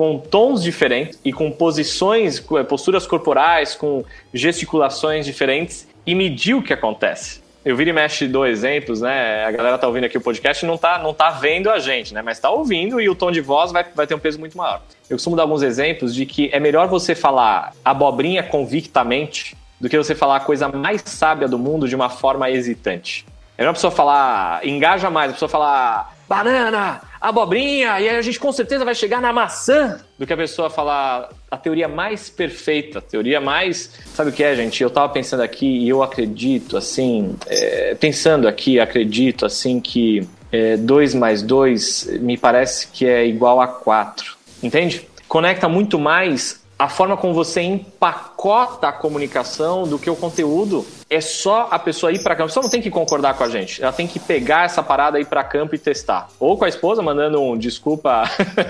com tons diferentes e com posições, eh, posturas corporais, com gesticulações diferentes e medir o que acontece. Eu viro e mexe dou exemplos, né? A galera tá ouvindo aqui o podcast e não tá, não tá vendo a gente, né? Mas tá ouvindo e o tom de voz vai, vai ter um peso muito maior. Eu costumo dar alguns exemplos de que é melhor você falar abobrinha convictamente do que você falar a coisa mais sábia do mundo de uma forma hesitante. É melhor a pessoa falar, engaja mais, a pessoa falar banana, abobrinha, e a gente com certeza vai chegar na maçã, do que a pessoa falar a teoria mais perfeita, a teoria mais. Sabe o que é, gente? Eu tava pensando aqui e eu acredito, assim, é, pensando aqui, acredito, assim, que 2 é, mais 2 me parece que é igual a 4. Entende? Conecta muito mais a forma como você empacota a comunicação do que o conteúdo é só a pessoa ir para campo. Só não tem que concordar com a gente. Ela tem que pegar essa parada aí para campo e testar. Ou com a esposa mandando um desculpa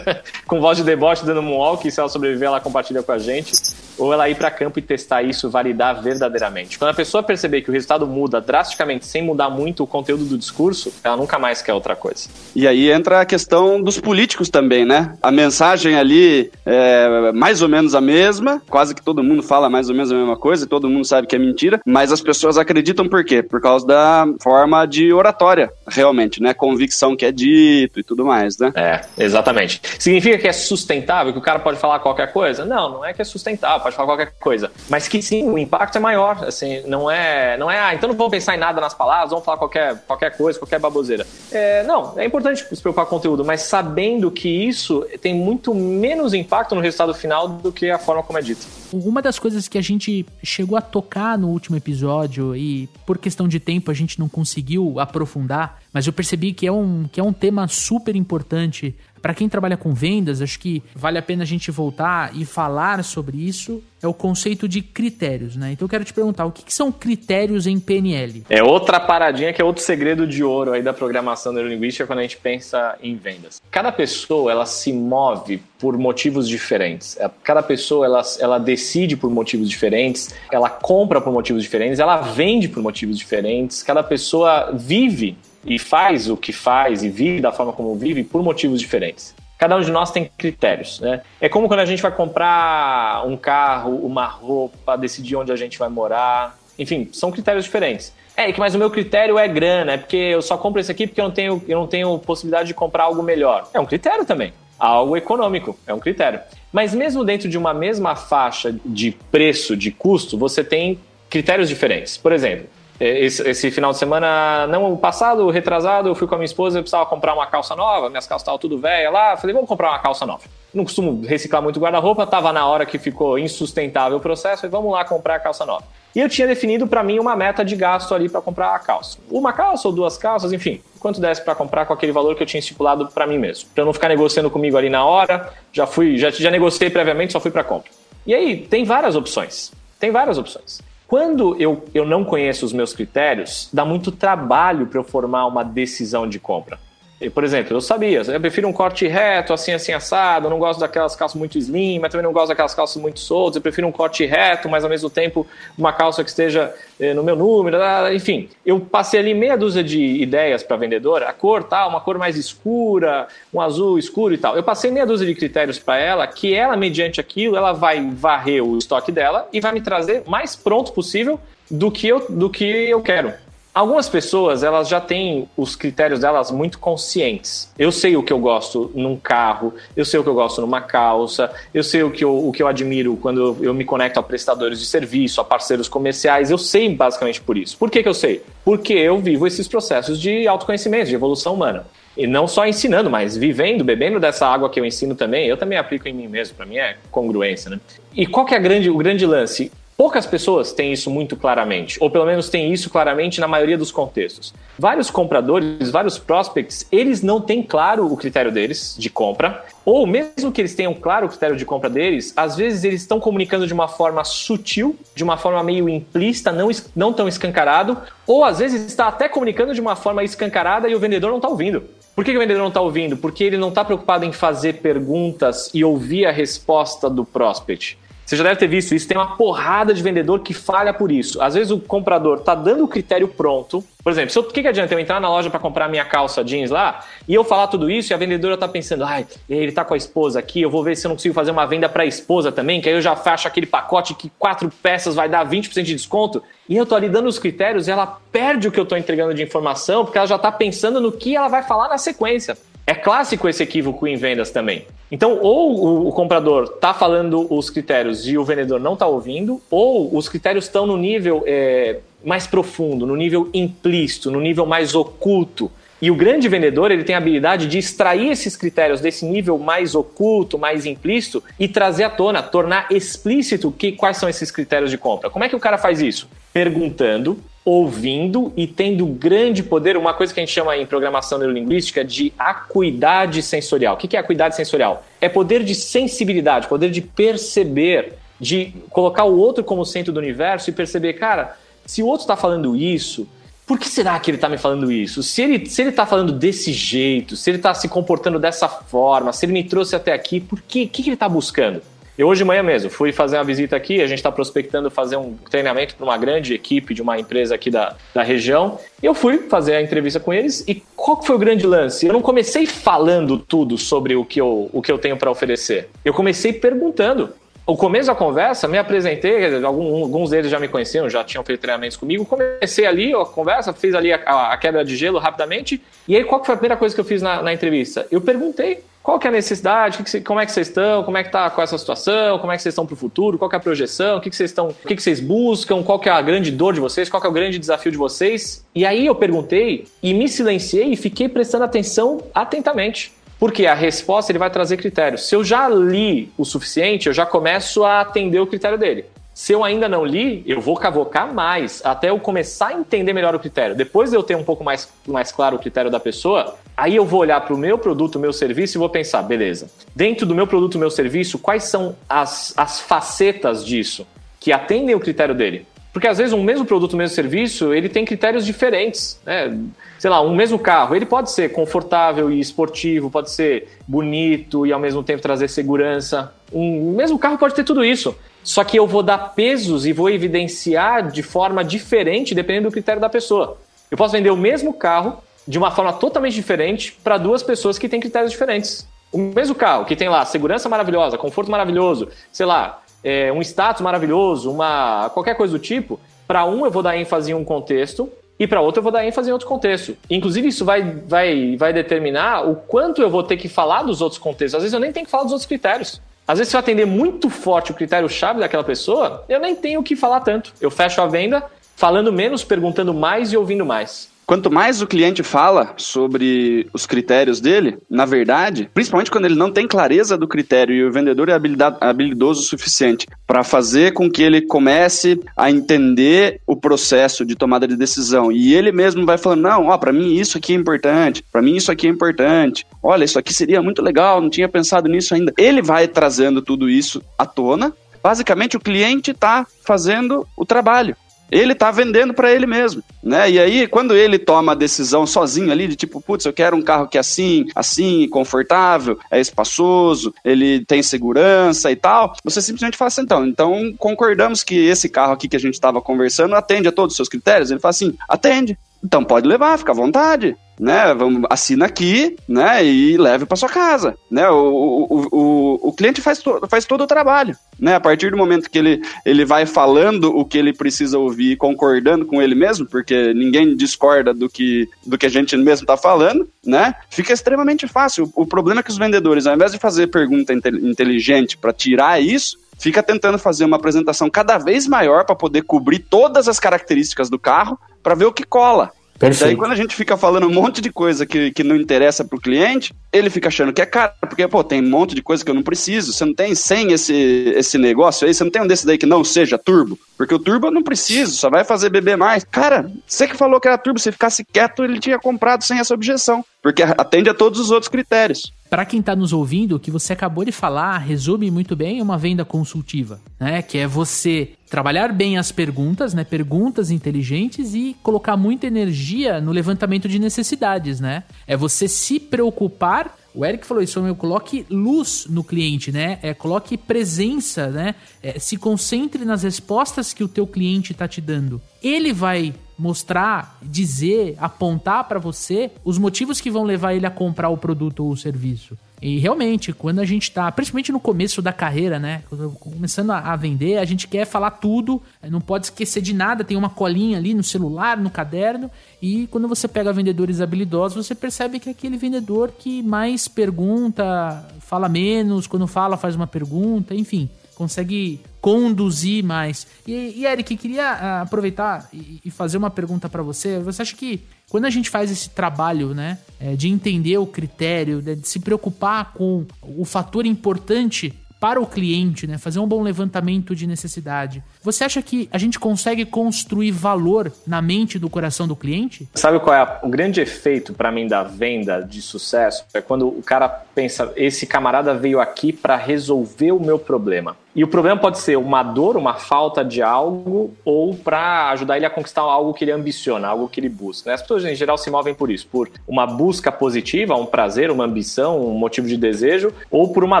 com voz de deboche dando um walk se ela sobreviver ela compartilha com a gente. Ou ela ir para campo e testar isso, validar verdadeiramente. Quando a pessoa perceber que o resultado muda drasticamente sem mudar muito o conteúdo do discurso, ela nunca mais quer outra coisa. E aí entra a questão dos políticos também, né? A mensagem ali é mais ou menos a mesma, quase que todo mundo fala mais ou menos a mesma coisa, todo mundo sabe que é mentira, mas as pessoas acreditam por quê? Por causa da forma de oratória, realmente, né? Convicção que é dito e tudo mais, né? É, exatamente. Significa que é sustentável, que o cara pode falar qualquer coisa? Não, não é que é sustentável, pode falar qualquer coisa. Mas que sim, o impacto é maior, assim, não é, não é, ah, então não vamos pensar em nada nas palavras, vamos falar qualquer, qualquer coisa, qualquer baboseira. É, não, é importante se preocupar com conteúdo, mas sabendo que isso tem muito menos impacto no resultado final do que a forma como é dito. Uma das coisas que a gente chegou a tocar no último episódio e por questão de tempo a gente não conseguiu aprofundar, mas eu percebi que é um, que é um tema super importante para quem trabalha com vendas, acho que vale a pena a gente voltar e falar sobre isso. É o conceito de critérios, né? Então eu quero te perguntar, o que, que são critérios em PNL? É outra paradinha que é outro segredo de ouro aí da programação neurolinguística quando a gente pensa em vendas. Cada pessoa, ela se move por motivos diferentes. É, cada pessoa, ela, ela decide por motivos diferentes, ela compra por motivos diferentes, ela vende por motivos diferentes. Cada pessoa vive e faz o que faz e vive da forma como vive por motivos diferentes. Cada um de nós tem critérios, né? É como quando a gente vai comprar um carro, uma roupa, decidir onde a gente vai morar. Enfim, são critérios diferentes. É, mas o meu critério é grana, é porque eu só compro esse aqui porque eu não tenho, eu não tenho possibilidade de comprar algo melhor. É um critério também. Algo econômico, é um critério. Mas mesmo dentro de uma mesma faixa de preço, de custo, você tem critérios diferentes. Por exemplo, é, esse, esse, final de semana, não passado, retrasado, eu fui com a minha esposa, eu precisava comprar uma calça nova, minhas calças estavam tudo velha lá, falei, vamos comprar uma calça nova. Não costumo reciclar muito guarda-roupa, estava na hora que ficou insustentável o processo, falei, vamos lá comprar a calça nova. E eu tinha definido para mim uma meta de gasto ali para comprar a calça. Uma calça ou duas calças, enfim, quanto desse para comprar com aquele valor que eu tinha estipulado para mim mesmo. Para eu não ficar negociando comigo ali na hora, já fui, já, já negociei previamente, só fui para compra. E aí, tem várias opções. Tem várias opções. Quando eu, eu não conheço os meus critérios, dá muito trabalho para eu formar uma decisão de compra. Por exemplo, eu sabia, eu prefiro um corte reto, assim, assim, assado, eu não gosto daquelas calças muito slim, mas também não gosto daquelas calças muito soltas, eu prefiro um corte reto, mas ao mesmo tempo uma calça que esteja eh, no meu número, enfim. Eu passei ali meia dúzia de ideias para vendedora, a cor tal, uma cor mais escura, um azul escuro e tal. Eu passei meia dúzia de critérios para ela, que ela, mediante aquilo, ela vai varrer o estoque dela e vai me trazer mais pronto possível do que eu, do que eu quero. Algumas pessoas, elas já têm os critérios delas muito conscientes. Eu sei o que eu gosto num carro, eu sei o que eu gosto numa calça, eu sei o que eu, o que eu admiro quando eu me conecto a prestadores de serviço, a parceiros comerciais. Eu sei basicamente por isso. Por que, que eu sei? Porque eu vivo esses processos de autoconhecimento, de evolução humana. E não só ensinando, mas vivendo, bebendo dessa água que eu ensino também, eu também aplico em mim mesmo. Para mim é congruência, né? E qual que é grande, o grande lance? Poucas pessoas têm isso muito claramente, ou pelo menos têm isso claramente na maioria dos contextos. Vários compradores, vários prospects, eles não têm claro o critério deles de compra, ou mesmo que eles tenham claro o critério de compra deles, às vezes eles estão comunicando de uma forma sutil, de uma forma meio implícita, não, não tão escancarado, ou às vezes está até comunicando de uma forma escancarada e o vendedor não está ouvindo. Por que, o vendedor não está ouvindo? Porque ele não está preocupado em fazer perguntas e ouvir a resposta do prospect. Você já deve ter visto isso. Tem uma porrada de vendedor que falha por isso. Às vezes o comprador tá dando o critério pronto. Por exemplo, o que, que adianta eu entrar na loja para comprar minha calça jeans lá e eu falar tudo isso e a vendedora tá pensando, ai, ele tá com a esposa aqui, eu vou ver se eu não consigo fazer uma venda para a esposa também, que aí eu já fecho aquele pacote que quatro peças vai dar 20% de desconto. E eu tô ali dando os critérios e ela perde o que eu tô entregando de informação porque ela já tá pensando no que ela vai falar na sequência. É clássico esse equívoco em vendas também. Então, ou o, comprador está falando os critérios e o vendedor não está ouvindo, ou os critérios estão no nível é, mais profundo, no nível implícito, no nível mais oculto. E o grande vendedor ele tem a habilidade de extrair esses critérios desse nível mais oculto, mais implícito e trazer à tona, tornar explícito que, quais são esses critérios de compra. Como é que o cara faz isso? Perguntando, ouvindo e tendo grande poder, uma coisa que a gente chama em programação neurolinguística de acuidade sensorial. O que é acuidade sensorial? É poder de sensibilidade, poder de perceber, de colocar o outro como centro do universo e perceber, cara, se o outro está falando isso, por que será que ele está me falando isso? Se ele se ele está falando desse jeito, se ele está se comportando dessa forma, se ele me trouxe até aqui, por que, que, que ele está buscando? Eu hoje de manhã mesmo fui fazer uma visita aqui, a gente está prospectando fazer um treinamento para uma grande equipe de uma empresa aqui da, da região. E eu fui fazer a entrevista com eles e qual foi o grande lance? Eu não comecei falando tudo sobre o que eu, o que eu tenho para oferecer. Eu comecei perguntando. O começo da conversa, me apresentei, alguns deles já me conheciam, já tinham feito treinamentos comigo. Comecei ali a conversa, fiz ali a, a, quebra de gelo rapidamente. E aí, qual foi a primeira coisa que eu fiz na, na entrevista? Eu perguntei qual que é a necessidade, como é que vocês estão, como é que tá com essa situação, como é que vocês estão para o futuro, qual é a projeção, o que, que vocês estão, o que, que vocês buscam, qual que é a grande dor de vocês, qual que é o grande desafio de vocês. E aí eu perguntei e me silenciei e fiquei prestando atenção atentamente. Porque a resposta ele vai trazer critérios. Se eu já li o suficiente, eu já começo a atender o critério dele. Se eu ainda não li, eu vou cavocar mais até eu começar a entender melhor o critério. Depois de eu ter um pouco mais, mais claro o critério da pessoa, aí eu vou olhar para o meu produto, meu serviço e vou pensar, beleza, dentro do meu produto, meu serviço, quais são as, as facetas disso que atendem o critério dele? Porque às vezes um mesmo produto, mesmo serviço, ele tem critérios diferentes. Né? Sei lá, um mesmo carro, ele pode ser confortável e esportivo, pode ser bonito e ao mesmo tempo trazer segurança. Um mesmo carro pode ter tudo isso. Só que eu vou dar pesos e vou evidenciar de forma diferente dependendo do critério da pessoa. Eu posso vender o mesmo carro de uma forma totalmente diferente para duas pessoas que têm critérios diferentes. O mesmo carro, que tem lá segurança maravilhosa, conforto maravilhoso, sei lá, é, um status maravilhoso, uma qualquer coisa do tipo, para um eu vou dar ênfase em um contexto e para outro eu vou dar ênfase em outro contexto. Inclusive, isso vai, vai, vai determinar o quanto eu vou ter que falar dos outros contextos. Às vezes eu nem tenho que falar dos outros critérios. Às vezes, se eu atender muito forte o critério-chave daquela pessoa, eu nem tenho o que falar tanto. Eu fecho a venda falando menos, perguntando mais e ouvindo mais. Quanto mais o cliente fala sobre os critérios dele, na verdade, principalmente quando ele não tem clareza do critério e o vendedor é habilidoso o suficiente para fazer com que ele comece a entender o processo de tomada de decisão e ele mesmo vai falando: não, ó, para mim isso aqui é importante, para mim isso aqui é importante, olha, isso aqui seria muito legal, não tinha pensado nisso ainda. Ele vai trazendo tudo isso à tona. Basicamente, o cliente está fazendo o trabalho ele está vendendo para ele mesmo, né? E aí, quando ele toma a decisão sozinho ali, de tipo, putz, eu quero um carro que é assim, assim, confortável, é espaçoso, ele tem segurança e tal, você simplesmente fala assim, então, então concordamos que esse carro aqui que a gente estava conversando atende a todos os seus critérios? Ele fala assim, atende. Então pode levar, fica à vontade né? Vamos, assina aqui, né? E leve para sua casa, né? O, o, o, o cliente faz, to, faz todo o trabalho, né? A partir do momento que ele, ele vai falando o que ele precisa ouvir, concordando com ele mesmo, porque ninguém discorda do que, do que a gente mesmo está falando, né? Fica extremamente fácil. O, o problema é que os vendedores, ao invés de fazer pergunta inteligente para tirar isso, fica tentando fazer uma apresentação cada vez maior para poder cobrir todas as características do carro para ver o que cola. Perfeito. Daí quando a gente fica falando um monte de coisa que, que não interessa pro cliente, ele fica achando que é caro, porque, pô, tem um monte de coisa que eu não preciso. Você não tem sem esse, esse negócio aí, você não tem um desse daí que não seja turbo. Porque o turbo eu não preciso, só vai fazer beber mais. Cara, você que falou que era turbo, se ficasse quieto, ele tinha comprado sem essa objeção. Porque atende a todos os outros critérios. Para quem está nos ouvindo, o que você acabou de falar resume muito bem uma venda consultiva, né? Que é você trabalhar bem as perguntas, né? Perguntas inteligentes e colocar muita energia no levantamento de necessidades, né? É você se preocupar o Eric falou isso, meu, coloque luz no cliente, né? É, coloque presença, né? É, se concentre nas respostas que o teu cliente está te dando. Ele vai mostrar, dizer, apontar para você os motivos que vão levar ele a comprar o produto ou o serviço. E realmente, quando a gente tá, principalmente no começo da carreira, né? Começando a, vender, a gente quer falar tudo, não pode esquecer de nada, tem uma colinha ali no celular, no caderno. E quando você pega vendedores habilidosos, você percebe que é aquele vendedor que mais pergunta, fala menos, quando fala, faz uma pergunta, enfim consegue conduzir mais. E, e Eric, queria uh, aproveitar e, e, fazer uma pergunta para você. Você acha que quando a gente faz esse trabalho, né, é, de entender o critério, de se preocupar com o fator importante para o cliente, né? Fazer um bom levantamento de necessidade. Você acha que a gente consegue construir valor na mente do coração do cliente? Sabe qual é o grande efeito para mim da venda de sucesso? É quando o cara pensa, esse camarada veio aqui para resolver o meu problema. E o problema pode ser uma dor, uma falta de algo, ou para ajudar ele a conquistar algo que ele ambiciona, algo que ele busca. Né? As pessoas em geral se movem por isso, por uma busca positiva, um prazer, uma ambição, um motivo de desejo, ou por uma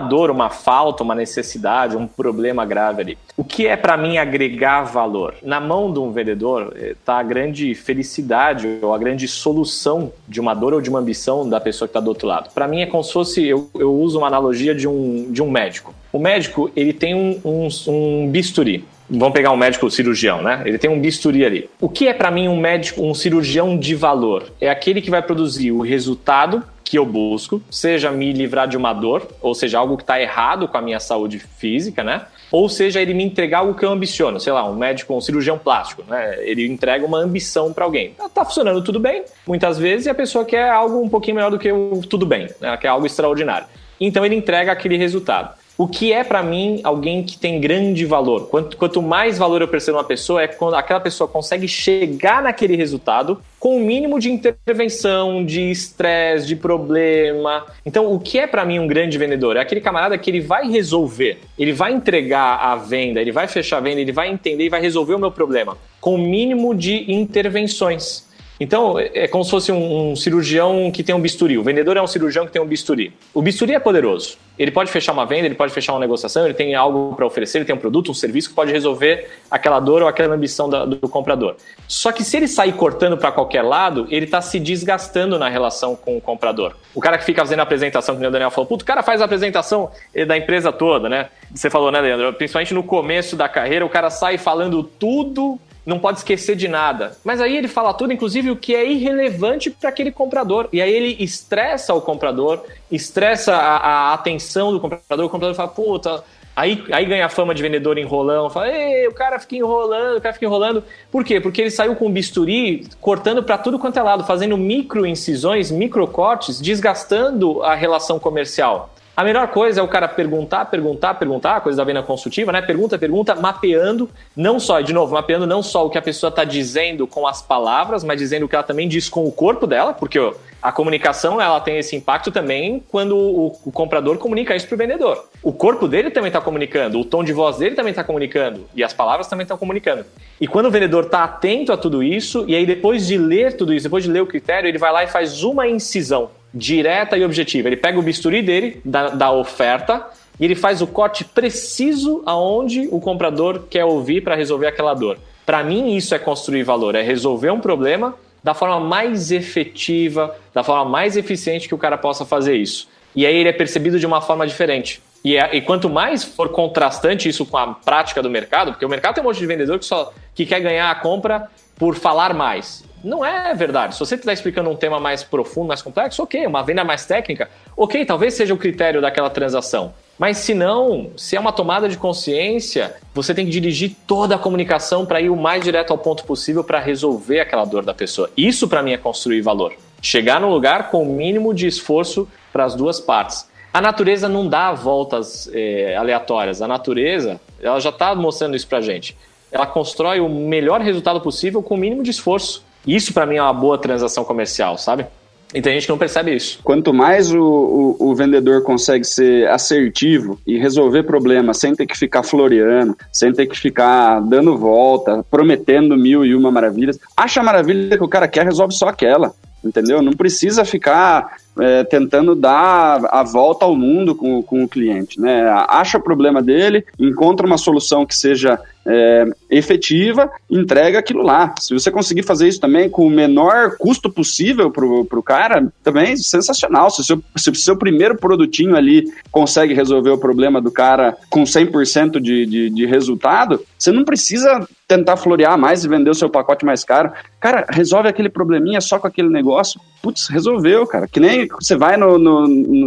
dor, uma falta, uma necessidade, um problema grave ali. O que é para mim agregar valor? Na mão de um vendedor está eh, a grande felicidade ou a grande solução de uma dor ou de uma ambição da pessoa que está do outro lado. Para mim é como se fosse, eu, eu uso uma analogia de um, de um médico. O médico, ele tem um, um, um bisturi. Vamos pegar um médico cirurgião, né? Ele tem um bisturi ali. O que é para mim um médico, um cirurgião de valor? É aquele que vai produzir o resultado que eu busco, seja me livrar de uma dor, ou seja, algo que está errado com a minha saúde física, né? Ou seja, ele me entregar algo que eu ambiciono, sei lá, um médico, um cirurgião plástico, né? Ele entrega uma ambição para alguém. Tá funcionando tudo bem, muitas vezes, e a pessoa quer algo um pouquinho melhor do que o tudo bem, né? Ela quer algo extraordinário. Então ele entrega aquele resultado. O que é para mim alguém que tem grande valor? Quanto, quanto mais valor eu percebo uma pessoa, é quando aquela pessoa consegue chegar naquele resultado com o mínimo de intervenção, de estresse, de problema. Então, o que é para mim um grande vendedor? É aquele camarada que ele vai resolver, ele vai entregar a venda, ele vai fechar a venda, ele vai entender e vai resolver o meu problema com o mínimo de intervenções. Então, é como se fosse um, um, cirurgião que tem um bisturi. O vendedor é um cirurgião que tem um bisturi. O bisturi é poderoso. Ele pode fechar uma venda, ele pode fechar uma negociação, ele tem algo para oferecer, ele tem um produto, um serviço que pode resolver aquela dor ou aquela ambição da, do comprador. Só que se ele sair cortando para qualquer lado, ele está se desgastando na relação com o comprador. O cara que fica fazendo a apresentação, que o Daniel falou, puto, o cara faz a apresentação da empresa toda, né? Você falou, né, Leandro? Principalmente no começo da carreira, o cara sai falando tudo não pode esquecer de nada. Mas aí ele fala tudo, inclusive o que é irrelevante para aquele comprador. E aí ele estressa o comprador, estressa a, a atenção do comprador. O comprador fala, puta. Aí, aí ganha a fama de vendedor enrolão, fala, Ei, o cara fica enrolando, o cara fica enrolando. Por quê? Porque ele saiu com bisturi cortando para tudo quanto é lado, fazendo micro incisões, micro cortes, desgastando a relação comercial. A melhor coisa é o cara perguntar, perguntar, perguntar, coisa da venda consultiva, né? Pergunta, pergunta, mapeando, não só, de novo, mapeando não só o que a pessoa está dizendo com as palavras, mas dizendo o que ela também diz com o corpo dela, porque a comunicação ela tem esse impacto também quando o, o comprador comunica isso para o vendedor. O corpo dele também está comunicando, o tom de voz dele também está comunicando e as palavras também estão comunicando. E quando o vendedor está atento a tudo isso, e aí depois de ler tudo isso, depois de ler o critério, ele vai lá e faz uma incisão direta e objetiva. Ele pega o bisturi dele, da, da oferta, e ele faz o corte preciso aonde o comprador quer ouvir para resolver aquela dor. Para mim, isso é construir valor, é resolver um problema da forma mais efetiva, da forma mais eficiente que o cara possa fazer isso. E aí ele é percebido de uma forma diferente. E, é, e, quanto mais for contrastante isso com a prática do mercado, porque o mercado tem um monte de vendedor que só que quer ganhar a compra por falar mais. Não é verdade. Se você está explicando um tema mais profundo, mais complexo, ok. Uma venda mais técnica, ok, talvez seja o critério daquela transação. Mas se não, se é uma tomada de consciência, você tem que dirigir toda a comunicação para ir o mais direto ao ponto possível para resolver aquela dor da pessoa. Isso para mim é construir valor. Chegar no lugar com o mínimo de esforço para as duas partes. A natureza não dá voltas é, aleatórias. A natureza, ela já está mostrando isso para gente. Ela constrói o melhor resultado possível com o mínimo de esforço. Isso para mim é uma boa transação comercial, sabe? E tem gente que não percebe isso. Quanto mais o, o, o, vendedor consegue ser assertivo e resolver problemas sem ter que ficar floreando, sem ter que ficar dando volta, prometendo mil e uma maravilhas, acha a maravilha que o cara quer, resolve só aquela. Entendeu? Não precisa ficar é, tentando dar a volta ao mundo com, com o cliente. Né? Acha o problema dele, encontra uma solução que seja é, efetiva, entrega aquilo lá. Se você conseguir fazer isso também com o menor custo possível para o cara, também sensacional. Se o seu, se seu primeiro produtinho ali consegue resolver o problema do cara com 100% de, de, de resultado, você não precisa tentar florear mais e vender o seu pacote mais caro. Cara, resolve aquele probleminha só com aquele negócio. Putz, resolveu, cara. Que nem você vai no, no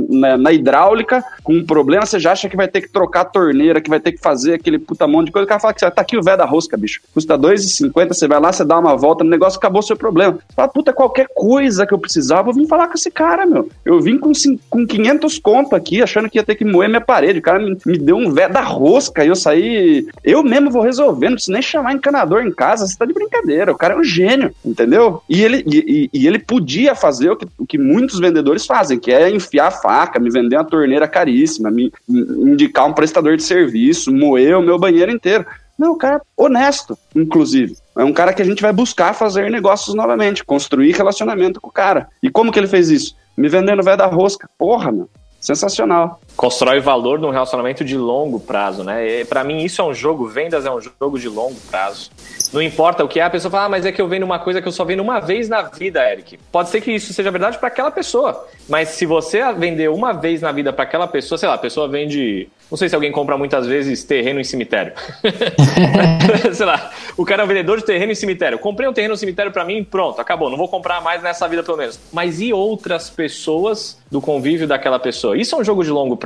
na, na, hidráulica com um problema, você já acha que vai ter que trocar a torneira, que vai ter que fazer aquele puta monte de coisa. O cara fala que tá aqui o velho da rosca, bicho. Custa 2,50, você vai lá, você dá uma volta no negócio, acabou o seu problema. Você fala, puta, qualquer coisa que eu precisava, eu vim falar com esse cara, meu. Eu vim com, com 500 conto aqui, achando que ia ter que moer minha parede. O cara me, me deu um velho da rosca e eu saí. Eu mesmo vou resolver, não preciso nem chamar encanador em casa, você tá de brincadeira. O cara é um gênio, entendeu? E ele, e, e ele podia fazer o que, o que muitos vendedores fazem, que é enfiar a faca, me vender uma torneira caríssima, me, indicar um prestador de serviço, moer o meu banheiro inteiro. Não, o cara honesto, inclusive. É um cara que a gente vai buscar fazer negócios novamente, construir relacionamento com o cara. E como que ele fez isso? Me vendendo velho da rosca. Porra, meu. Sensacional. Constrói valor num relacionamento de longo prazo, né? Para mim, isso é um jogo, vendas é um jogo de longo prazo. Não importa o que é, a pessoa fala, ah, mas é que eu vendo uma coisa que eu só vendo uma vez na vida, Eric. Pode ser que isso seja verdade para aquela pessoa, mas se você vender uma vez na vida para aquela pessoa, sei lá, a pessoa vende não sei se alguém compra muitas vezes terreno em cemitério. sei lá, o cara é um vendedor de terreno em cemitério. Comprei um terreno em cemitério para mim, pronto, acabou. Não vou comprar mais nessa vida pelo menos. Mas e outras pessoas do convívio daquela pessoa? Isso é um jogo de longo prazo.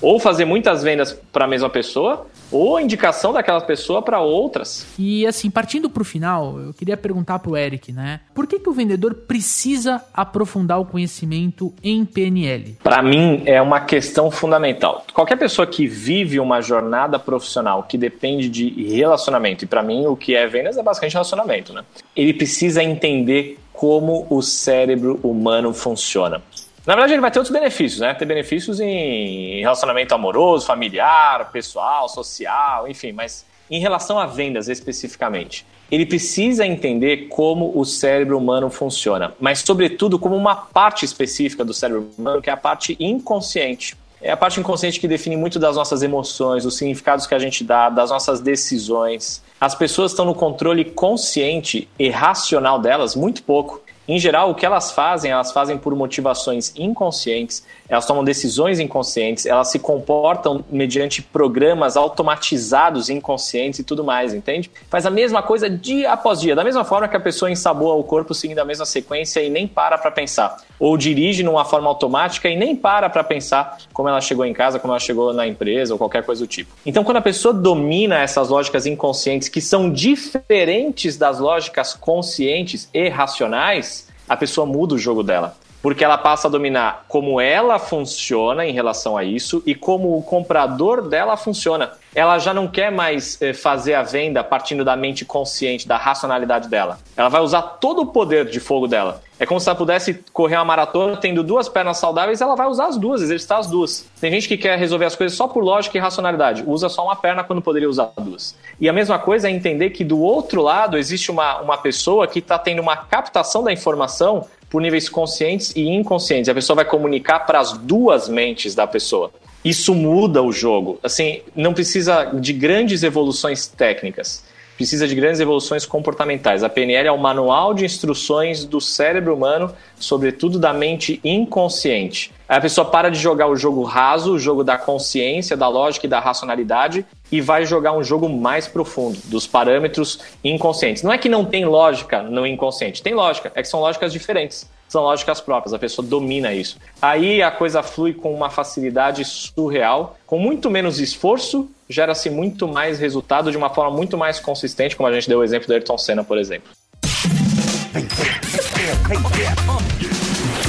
Ou fazer muitas vendas para a mesma pessoa, ou indicação daquela pessoa para outras. E assim, partindo para o final, eu queria perguntar para o Eric, né? Por que, que o vendedor precisa aprofundar o conhecimento em PNL? Para mim, é uma questão fundamental. Qualquer pessoa que vive uma jornada profissional que depende de relacionamento, e para mim o que é vendas é basicamente relacionamento, né? Ele precisa entender como o cérebro humano funciona. Na verdade, ele vai ter outros benefícios, né? Ter benefícios em relacionamento amoroso, familiar, pessoal, social, enfim, mas em relação a vendas especificamente, ele precisa entender como o cérebro humano funciona, mas, sobretudo, como uma parte específica do cérebro humano, que é a parte inconsciente. É a parte inconsciente que define muito das nossas emoções, os significados que a gente dá, das nossas decisões. As pessoas estão no controle consciente e racional delas muito pouco. Em geral, o que elas fazem, elas fazem por motivações inconscientes, elas tomam decisões inconscientes, elas se comportam mediante programas automatizados inconscientes e tudo mais, entende? Faz a mesma coisa dia após dia, da mesma forma que a pessoa ensaboa o corpo seguindo a mesma sequência e nem para para pensar. Ou dirige numa forma automática e nem para para pensar como ela chegou em casa, como ela chegou na empresa ou qualquer coisa do tipo. Então, quando a pessoa domina essas lógicas inconscientes que são diferentes das lógicas conscientes e racionais, a pessoa muda o jogo dela porque ela passa a dominar como ela funciona em relação a isso e como o comprador dela funciona. Ela já não quer mais eh, fazer a venda partindo da mente consciente, da racionalidade dela. Ela vai usar todo o poder de fogo dela. É como se ela pudesse correr uma maratona tendo duas pernas saudáveis, ela vai usar as duas, exercitar as duas. Tem gente que quer resolver as coisas só por lógica e racionalidade, usa só uma perna quando poderia usar duas. E a mesma coisa é entender que do outro lado existe uma, uma pessoa que está tendo uma captação da informação por níveis conscientes e inconscientes. A pessoa vai comunicar para as duas mentes da pessoa. Isso muda o jogo. Assim, não precisa de grandes evoluções técnicas. Precisa de grandes evoluções comportamentais. A PNL é o manual de instruções do cérebro humano, sobretudo da mente inconsciente. Aí a pessoa para de jogar o jogo raso, o jogo da consciência, da lógica e da racionalidade, e vai jogar um jogo mais profundo, dos parâmetros inconscientes. Não é que não tem lógica no inconsciente, tem lógica, é que são lógicas diferentes, são lógicas próprias, a pessoa domina isso. Aí a coisa flui com uma facilidade surreal, com muito menos esforço, gera-se muito mais resultado de uma forma muito mais consistente, como a gente deu o exemplo do Ayrton Senna, por exemplo.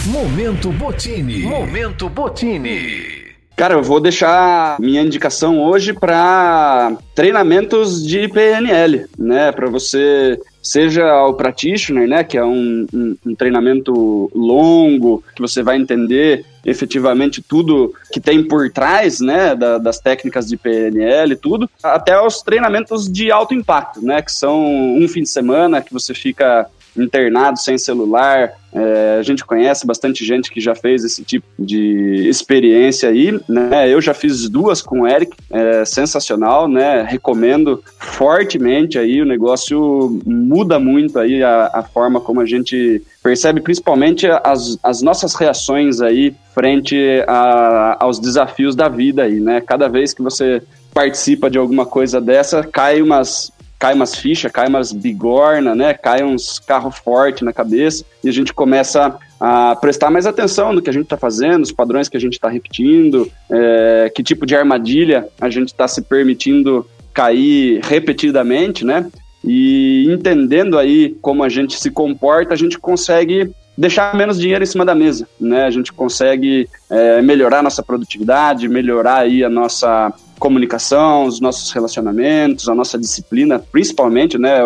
Momento Botini. Momento Botini. Cara, eu vou deixar minha indicação hoje para treinamentos de PNL, né? Para você seja o practitioner, né, que é um, um, um, treinamento longo, que você vai entender efetivamente tudo que tem por trás, né, da, das técnicas de PNL e tudo, até os treinamentos de alto impacto, né, que são um fim de semana que você fica internado sem celular. É, a gente conhece bastante gente que já fez esse tipo de experiência aí, né? Eu já fiz duas com o Eric, é sensacional, né? Recomendo fortemente aí, o negócio muda muito aí a, a forma como a gente percebe, principalmente as, as nossas reações aí frente a, aos desafios da vida aí, né? Cada vez que você participa de alguma coisa dessa, cai umas cai umas fichas, cai umas bigorna, né? Cai uns carro forte na cabeça e a gente começa a prestar mais atenção no que a gente está fazendo, os padrões que a gente está repetindo, é, que tipo de armadilha a gente está se permitindo cair repetidamente, né? E entendendo aí como a gente se comporta, a gente consegue deixar menos dinheiro em cima da mesa, né? A gente consegue é, melhorar nossa produtividade, melhorar aí a nossa comunicação, os nossos relacionamentos, a nossa disciplina, principalmente, né?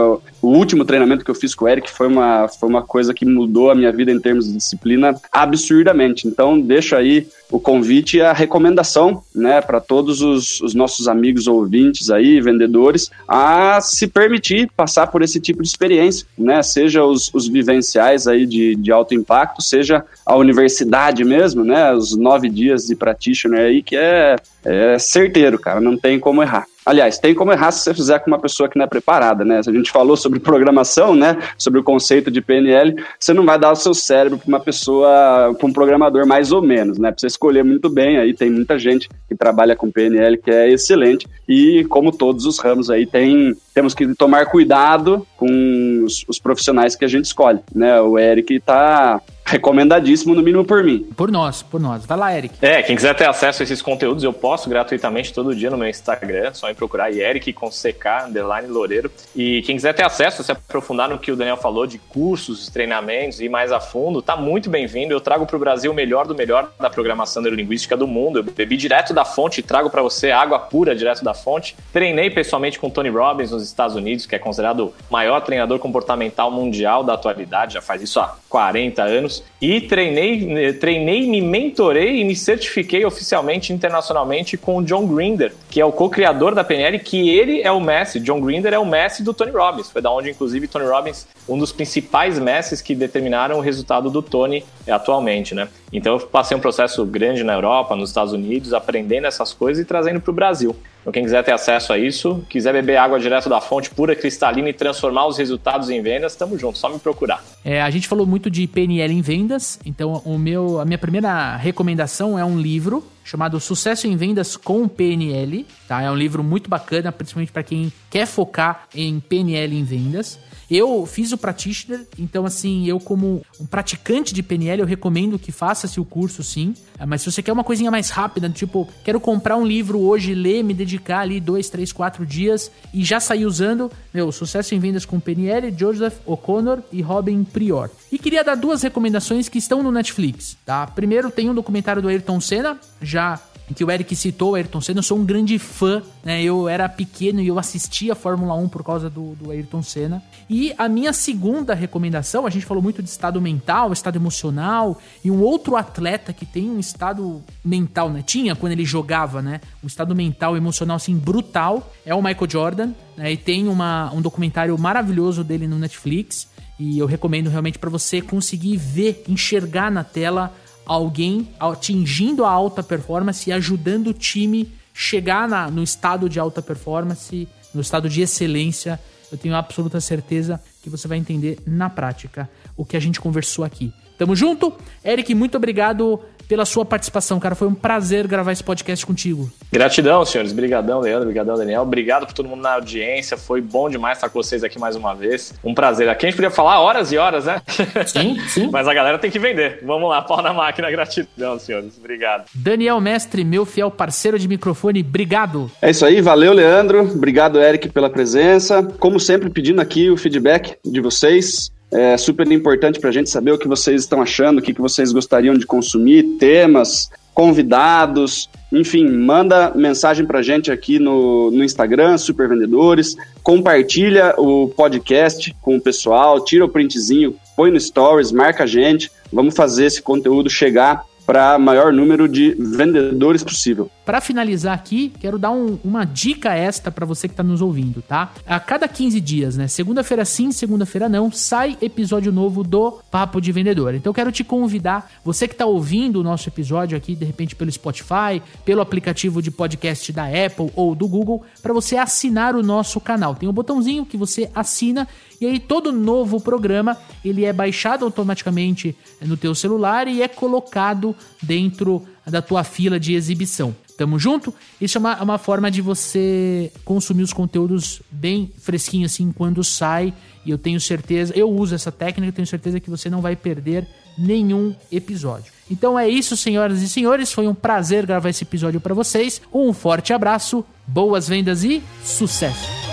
O, último treinamento que eu fiz com o Eric foi uma, foi uma coisa que mudou a minha vida em termos de disciplina absurdamente. Então, deixo aí o convite e a recomendação, né, para todos os, os, nossos amigos ouvintes aí, vendedores, a se permitir passar por esse tipo de experiência, né? Seja os, os vivenciais aí de, de alto impacto, seja a universidade mesmo, né? Os nove dias de practitioner aí, que é, é certeiro, cara, não tem como errar. Aliás, tem como errar se você fizer com uma pessoa que não é preparada, né? A gente falou sobre programação, né? Sobre o conceito de PNL, você não vai dar o seu cérebro para uma pessoa, para um programador mais ou menos, né? Pra você escolher muito bem, aí tem muita gente que trabalha com PNL que é excelente e como todos os ramos aí tem temos que tomar cuidado com os, os profissionais que a gente escolhe, né? O Eric está recomendadíssimo, no mínimo por mim. Por nós, por nós. Vai lá, Eric. É, quem quiser ter acesso a esses conteúdos, eu posto gratuitamente todo dia no meu Instagram, só em procurar Eric com CK, underline Loureiro. E quem quiser ter acesso, se aprofundar no que o Daniel falou de cursos, treinamentos e mais a fundo, tá muito bem-vindo. Eu trago para o Brasil o melhor do melhor da programação neurolinguística do mundo. Eu bebi direto da fonte e trago para você água pura direto da fonte. Treinei pessoalmente com Tony Robbins nos Estados Unidos, que é considerado o maior treinador comportamental mundial da atualidade, já faz isso há 40 anos. Dios E treinei, treinei, me mentorei e me certifiquei oficialmente internacionalmente com o John Grinder, que é o co-criador da PNL, que ele é o mestre, John Grinder é o mestre do Tony Robbins. Foi da onde, inclusive, Tony Robbins, um dos principais mestres que determinaram o resultado do Tony atualmente, né? Então eu passei um processo grande na Europa, nos Estados Unidos, aprendendo essas coisas e trazendo para o Brasil. Então, quem quiser ter acesso a isso, quiser beber água direto da fonte, pura, cristalina e transformar os resultados em vendas, estamos juntos, só me procurar. É, a gente falou muito de PNL em vendas, então o meu, a minha primeira recomendação é um livro chamado Sucesso em Vendas com PNL, tá? É um livro muito bacana, principalmente para quem quer focar em PNL em vendas. Eu fiz o practitioner, então assim, eu como um praticante de PNL, eu recomendo que faça-se o curso sim. É, mas se você quer uma coisinha mais rápida, tipo, quero comprar um livro hoje, ler, me dedicar ali dois, três, quatro dias e já sair usando, meu, Sucesso em Vendas com PNL, Joseph O'Connor e Robin Prior. E queria dar duas recomendações que estão no Netflix, tá? Primeiro tem um documentário do Ayrton Senna, já que o Eric citou, o Ayrton Senna, eu sou um grande fã, né? Eu era pequeno e eu assistia a Fórmula 1 por causa do, do Ayrton Senna. E a minha segunda recomendação, a gente falou muito de estado mental, estado emocional, e um outro atleta que tem um estado mental, né? Tinha quando ele jogava, né? Um estado mental, emocional, assim, brutal, é o Michael Jordan, né? E tem uma, um documentário maravilhoso dele no Netflix. E eu recomendo realmente para você conseguir ver, enxergar na tela alguém atingindo a alta performance e ajudando o time chegar na, no estado de alta performance, no estado de excelência. Eu tenho absoluta certeza que você vai entender na prática o que a gente conversou aqui. Tamo junto? Eric, muito obrigado pela sua participação, cara. Foi um prazer gravar esse podcast contigo. Gratidão, senhores. Obrigadão, Leandro. Obrigadão, Daniel. Obrigado por todo mundo na audiência. Foi bom demais estar com vocês aqui mais uma vez. Um prazer. Aqui a gente podia falar horas e horas, né? Sim, sim. Mas a galera tem que vender. Vamos lá, pau na máquina. Gratidão, senhores. Obrigado. Daniel Mestre, meu fiel parceiro de microfone, obrigado. É isso aí. Valeu, Leandro. Obrigado, Eric, pela presença. Como sempre, pedindo aqui o feedback de vocês. É super importante para a gente saber o que vocês estão achando, o que, que vocês gostariam de consumir, temas, convidados, enfim, manda mensagem para a gente aqui no, no Instagram, Super Vendedores, compartilha o podcast com o pessoal, tira o printzinho, põe no Stories, marca a gente, vamos fazer esse conteúdo chegar para maior número de vendedores possível. Para finalizar aqui, quero dar um, uma dica extra para você que está nos ouvindo, tá? A cada 15 dias, né? Segunda-feira sim, segunda-feira não, sai episódio novo do Papo de Vendedor. Então quero te convidar, você que está ouvindo o nosso episódio aqui, de repente pelo Spotify, pelo aplicativo de podcast da Apple ou do Google, para você assinar o nosso canal. Tem um botãozinho que você assina e aí todo novo programa ele é baixado automaticamente no teu celular e é colocado dentro da tua fila de exibição. Tamo junto? Isso é uma, uma forma de você consumir os conteúdos bem fresquinho assim quando sai. E eu tenho certeza, eu uso essa técnica, tenho certeza que você não vai perder nenhum episódio. Então é isso, senhoras e senhores. Foi um prazer gravar esse episódio para vocês. Um forte abraço, boas vendas e sucesso!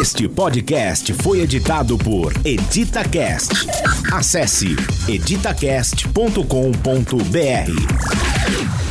Este podcast foi editado por EditaCast. Acesse editacast.com.br.